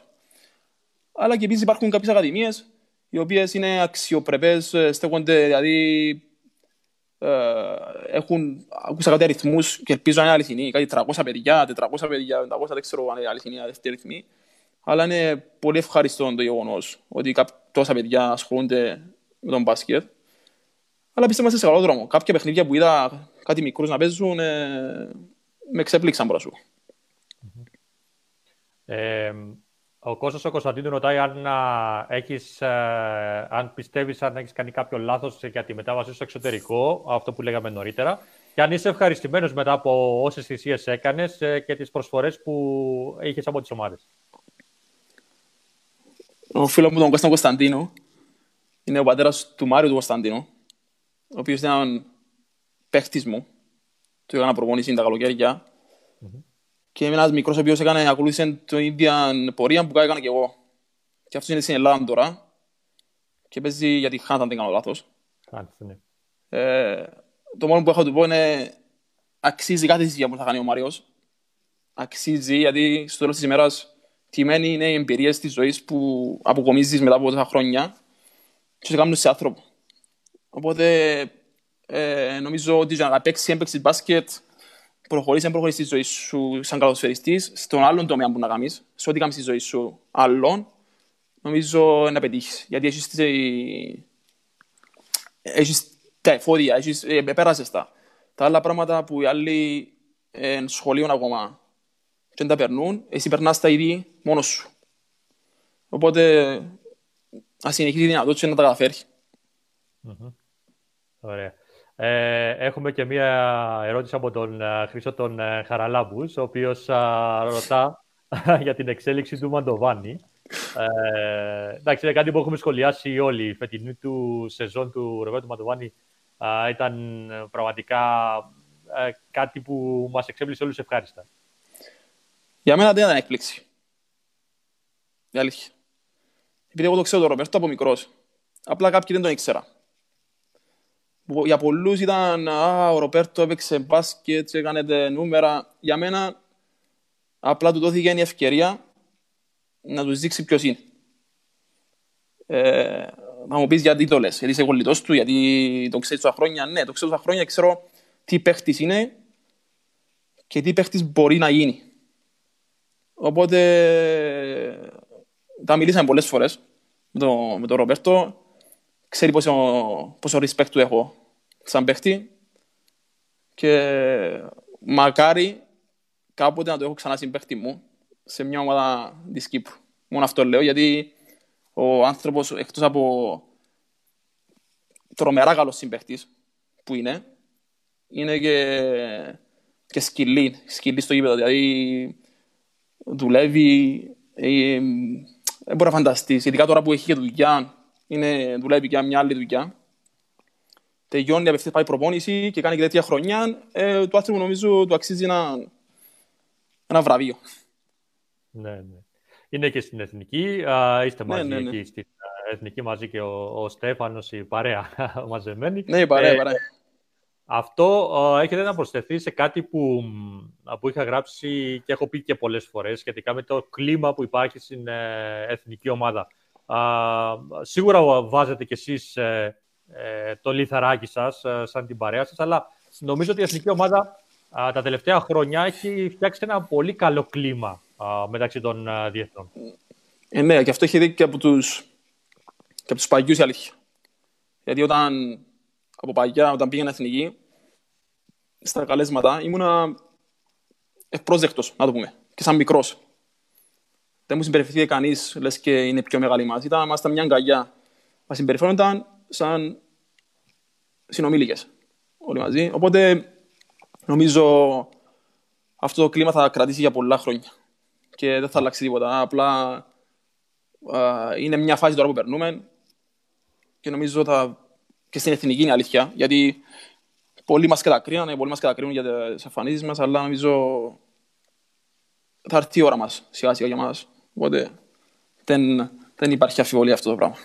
Αλλά και επίσης υπάρχουν κάποιες ακαδημίες οι οποίες είναι αξιοπρεπές, ε, στέκονται δηλαδή ε, έχουν, ακούσα κάτι αριθμούς και ελπίζω να είναι αληθινοί, κάτι 300 παιδιά, 400 παιδιά, 500, δεν ξέρω αν είναι αληθινοί αυτοί αριθμοί. Αλλά είναι πολύ ευχαριστώ το γεγονός ότι τόσα παιδιά ασχολούνται με τον μπάσκετ. Αλλά πιστεύω είμαστε σε καλό δρόμο. Κάποια παιχνίδια που είδα κάτι μικρούς να παίζουν ε, με ξέπληξαν προς σου. Ε, ο Κώστας ο Κωνσταντίνου ρωτάει αν, έχεις, ε, αν πιστεύεις αν έχεις κάνει κάποιο λάθος για τη μετάβαση στο εξωτερικό, αυτό που λέγαμε νωρίτερα, και αν είσαι ευχαριστημένος μετά από όσες θυσίες έκανες ε, και τις προσφορές που είχες από τις ομάδες. Ο φίλος μου τον Κώστα Κωνσταντίνου είναι ο πατέρας του Μάριου του Κωνσταντίνου, ο οποίος ήταν έναν παίχτης μου, του έκανα προπονήσει τα καλοκαίρια mm-hmm και είμαι ένας μικρός ο οποίος έκανε, ακολούθησε την ίδια πορεία που έκανα και εγώ. Και αυτός είναι στην Ελλάδα τώρα και παίζει για τη Χάντα, αν δεν κάνω λάθος. ναι. Ε, το μόνο που έχω να του πω είναι αξίζει κάθε συζήτηση που θα κάνει ο Μάριος. Αξίζει γιατί στο τέλος της ημέρας τιμένη είναι οι εμπειρίες της ζωής που αποκομίζεις μετά από τόσα χρόνια και σε κάνουν σε άνθρωπο. Οπότε ε, νομίζω ότι για να παίξει έμπαιξης μπάσκετ προχωρείς, δεν προχωρείς στη ζωή σου σαν καλοσφαιριστής, στον άλλον τομέα που να κάνεις, σε ό,τι κάνεις στη ζωή σου άλλον, νομίζω να πετύχεις. Γιατί έχεις, τη... έχεις τα εφόδια, έχεις, ε, πέρασες τα. Τα άλλα πράγματα που οι άλλοι ε, σχολείων ακόμα και δεν τα περνούν, εσύ περνάς τα ήδη μόνος σου. Οπότε, ας συνεχίσει τη δυνατότητα να τα καταφέρει. Mm-hmm. Ωραία. Ε, έχουμε και μία ερώτηση από τον uh, Χρήστο τον uh, Χαραλάμπους, ο οποίος uh, ρωτά για την εξέλιξη του Μαντοβάνη. Ε, εντάξει, είναι κάτι που έχουμε σχολιάσει όλοι. Η φετινή του σεζόν του Ροβέτου Μαντοβάνη ήταν πραγματικά κάτι που μας εξέπλησε όλους ευχάριστα. Για μένα δεν ήταν έκπληξη. Η αλήθεια. Επειδή εγώ το ξέρω τον Ρομπέρτο από μικρός. Απλά κάποιοι δεν τον ήξερα για πολλούς ήταν «Α, ο Ροπέρτο έπαιξε μπάσκετ, έκανε νούμερα». Για μένα απλά του δόθηκε η ευκαιρία να τους δείξει ποιος είναι. Ε, θα μου πεις γιατί το λες, γιατί είσαι κολλητός του, γιατί το ξέρεις τόσα χρόνια. Ναι, το ξέρω τόσα χρόνια, ξέρω τι παίχτης είναι και τι παίχτης μπορεί να γίνει. Οπότε τα μιλήσαμε πολλές φορές με τον, με τον Ροπέρτο ξέρει πόσο, πόσο respect του έχω σαν παίχτη και μακάρι κάποτε να το έχω ξανά συμπαίχτη μου σε μια ομάδα της Κύπρου. Μόνο αυτό λέω, γιατί ο άνθρωπος, εκτός από τρομερά καλός συμπαίχτης που είναι, είναι και, και σκυλή, σκυλή στο γήπεδο. Δηλαδή δουλεύει, ε, δεν μπορεί να φανταστείς, ειδικά τώρα που έχει και δουλειά, είναι, δουλεύει και μια άλλη δουλειά. Τελειώνει, απευθείας πάει προπόνηση και κάνει και τέτοια χρονιά. Ε, του άνθρωπου νομίζω του αξίζει ένα, ένα βραβείο. Ναι, ναι. Είναι και στην Εθνική. Α, είστε Ναι, μαζί ναι, ναι. εκεί στην α, Εθνική μαζί και ο, ο Στέφανος, η παρέα μαζεμένη. Ναι, η παρέα, Ε, η παρέα. Αυτό α, έχετε να προσθεθεί σε κάτι που, μ, που είχα γράψει και έχω πει και πολλές φορές σχετικά με το κλίμα που υπάρχει στην ε, εθνική ομάδα. Α, σίγουρα βάζετε κι εσείς ε, ε, το λιθαράκι σας ε, σαν την παρέα σας, αλλά νομίζω ότι η εθνική ομάδα α, τα τελευταία χρόνια έχει φτιάξει ένα πολύ καλό κλίμα α, μεταξύ των α, διεθνών. Ε, ναι, και αυτό έχει δει και από τους, και από τους παγιούς η αλήθεια. Γιατί όταν, από παγιά, όταν πήγαινα εθνική, στα καλέσματα, ήμουνα ευπρόσδεκτος, να το πούμε, και σαν μικρός. Δεν μου συμπεριφερθεί κανείς, λες και είναι πιο μεγάλη μας. Ήταν, ήμασταν μια αγκαλιά. Μας συμπεριφέρονταν σαν συνομήλικες όλοι μαζί. Οπότε, νομίζω αυτό το κλίμα θα κρατήσει για πολλά χρόνια και δεν θα αλλάξει τίποτα. Απλά α, είναι μια φάση τώρα που περνούμε και νομίζω θα και στην εθνική είναι αλήθεια. Γιατί πολλοί μας κατακρίνανε, πολλοί μας κατακρίνουν για τις εμφανίσεις μας, αλλά νομίζω θα έρθει η ώρα μας σιγά σιγά για μας. Οπότε δεν, δεν υπάρχει αφιβολία αυτό το πράγμα.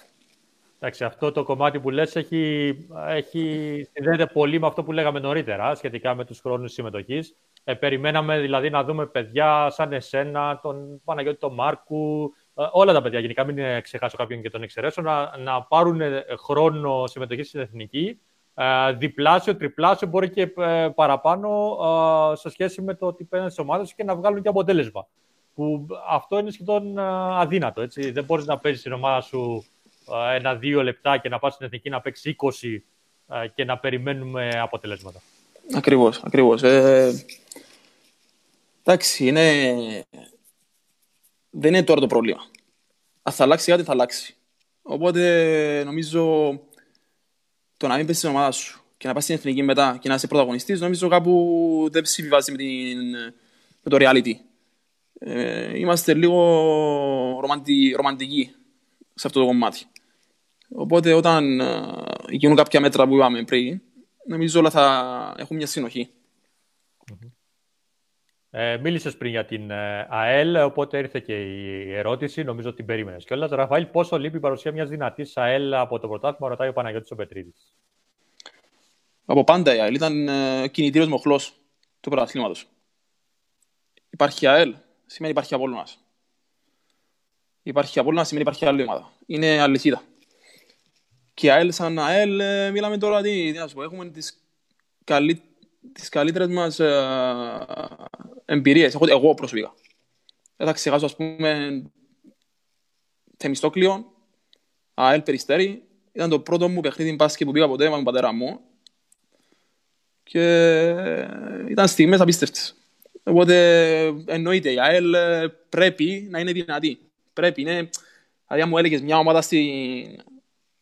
Εντάξει, αυτό το κομμάτι που λες έχει, έχει, συνδέεται πολύ με αυτό που λέγαμε νωρίτερα σχετικά με τους χρόνους συμμετοχής. Ε, περιμέναμε δηλαδή να δούμε παιδιά σαν εσένα, τον Παναγιώτη τον Μάρκου, ε, όλα τα παιδιά γενικά, μην ε, ξεχάσω κάποιον και τον εξαιρέσω, να, να πάρουν ε, χρόνο συμμετοχής στην εθνική, ε, διπλάσιο, τριπλάσιο, μπορεί και ε, παραπάνω ε, σε σχέση με το ότι παίρνουν στις ομάδες και να βγάλουν και αποτέλεσμα. Που αυτό είναι σχεδόν ε, αδύνατο. Έτσι. Δεν μπορείς να παίζεις την ομάδα σου ε, ένα-δύο λεπτά και να πας στην εθνική να παίξεις 20 ε, και να περιμένουμε αποτελέσματα. Ακριβώς, ακριβώς. Ε, εντάξει, είναι... δεν είναι τώρα το πρόβλημα. Αν θα αλλάξει κάτι, θα αλλάξει. Οπότε νομίζω το να μην πέσει στην ομάδα σου και να πας στην εθνική μετά και να είσαι πρωταγωνιστής, νομίζω κάπου δεν συμβιβάζει με, την, με το reality. Ε, είμαστε λίγο ρομαντι, ρομαντικοί σε αυτό το κομμάτι. Οπότε όταν ε, γίνουν κάποια μέτρα που είπαμε πριν, νομίζω όλα θα έχουν μια συνοχή. Ε, μίλησες πριν για την ε, ΑΕΛ, οπότε ήρθε και η ερώτηση, νομίζω ότι την περίμενες κιόλας. Ραφαήλ, πόσο λείπει η παρουσία μιας δυνατής ΑΕΛ από το πρωτάθλημα, ρωτάει ο Παναγιώτης ο Πετρίδης. Από πάντα η ΑΕΛ ήταν ε, κινητήριος μοχλός του πρωταθλήματος. Υπάρχει ΑΕΛ, σημαίνει υπάρχει Απόλλωνας. Υπάρχει Απόλλωνας, σημαίνει υπάρχει άλλη ομάδα. Είναι αλυσίδα. Και η ΑΕΛ σαν ΑΕΛ, ε, μιλάμε τώρα, τι, τι να σου πω, έχουμε τις, καλύ, τις καλύτερες μας ε, εμπειρίες. Εγώ, εγώ προσωπικά. Δεν θα ξεχάσω, ας πούμε, Θεμιστόκλειο, ΑΕΛ Περιστέρη. Ήταν το πρώτο μου παιχνίδι μπάσκετ που πήγα ποτέ με τον πατέρα μου. Και ήταν στιγμές απίστευτες. Οπότε εννοείται η ΑΕΛ ε, πρέπει να είναι δυνατή. Πρέπει, είναι... Δηλαδή αν μου έλεγες μια ομάδα στη...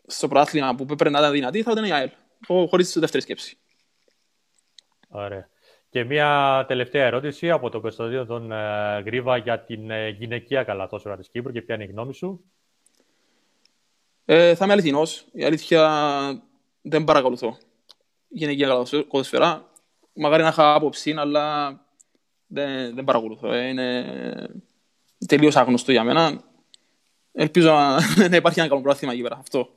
στο πρωτάθλημα που πρέπει να ήταν δυνατή θα ήταν η ΑΕΛ. Χω- Χωρίς δεύτερη σκέψη. Ωραία. Και μια τελευταία ερώτηση από τον Κωνσταντίνο τον ε, Γρίβα για την ε, γυναικεία καλαθόσφαιρα της Κύπρου και ποια είναι η γνώμη σου. Ε, θα είμαι αληθινός. Η αλήθεια δεν παρακολουθώ. Γυναικεία καλαθοσφαιρά. Μακάρι να είχα άποψη, αλλά δεν, δεν παρακολουθώ. Ε, είναι τελείως άγνωστο για μένα. Ελπίζω να, να υπάρχει ένα καλό πρόθυμα εκεί πέρα. Αυτό.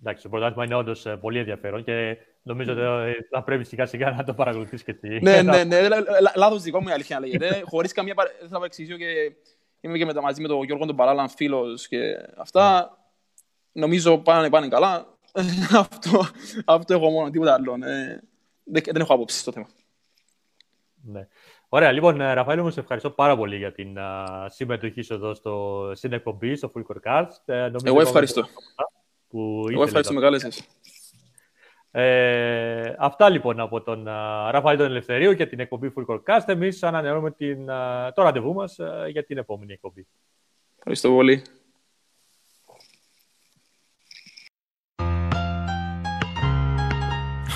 Εντάξει, το πρωτάθλημα είναι όντως πολύ ενδιαφέρον και νομίζω ότι ε, θα πρέπει σιγά σιγά να το παρακολουθείς και εσύ. ναι, ναι, ναι. λα- λα- Λάθος δικό μου η αλήθεια να λέγεται. Χωρίς καμία παρα... Δεν θα παρεξηγήσω και είμαι και με, μαζί με τον Γιώργο τον Παράλαν φίλος και αυτά. Νομίζω πάνε, πάνε καλά. αυτό, αυτό έχω μόνο, τίποτα άλλο. Ε, δεν, δεν έχω άποψη στο θέμα. Ναι. Ωραία, λοιπόν, ε, Ραφαήλ, μου σε ευχαριστώ πάρα πολύ για την α, συμμετοχή σου εδώ στο, στην εκπομπή, στο Full Core Cast. Ε, νομίζω Εγώ είπαμε ευχαριστώ. πολλά πράγματα. που Εγώ ήθελε. ευχαριστώ να- με κάλεσες. Ε, αυτά λοιπόν από τον α, Ραφαήλ τον Ελευθερίου και την εκπομπή Full Court Cast. Εμείς ανανεώνουμε την, α, το ραντεβού μας α, για την επόμενη εκπομπή. Ευχαριστώ πολύ.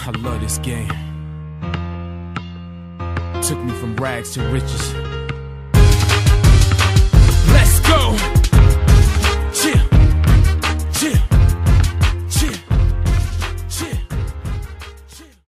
I love this game. Took me from rags to riches. Let's go!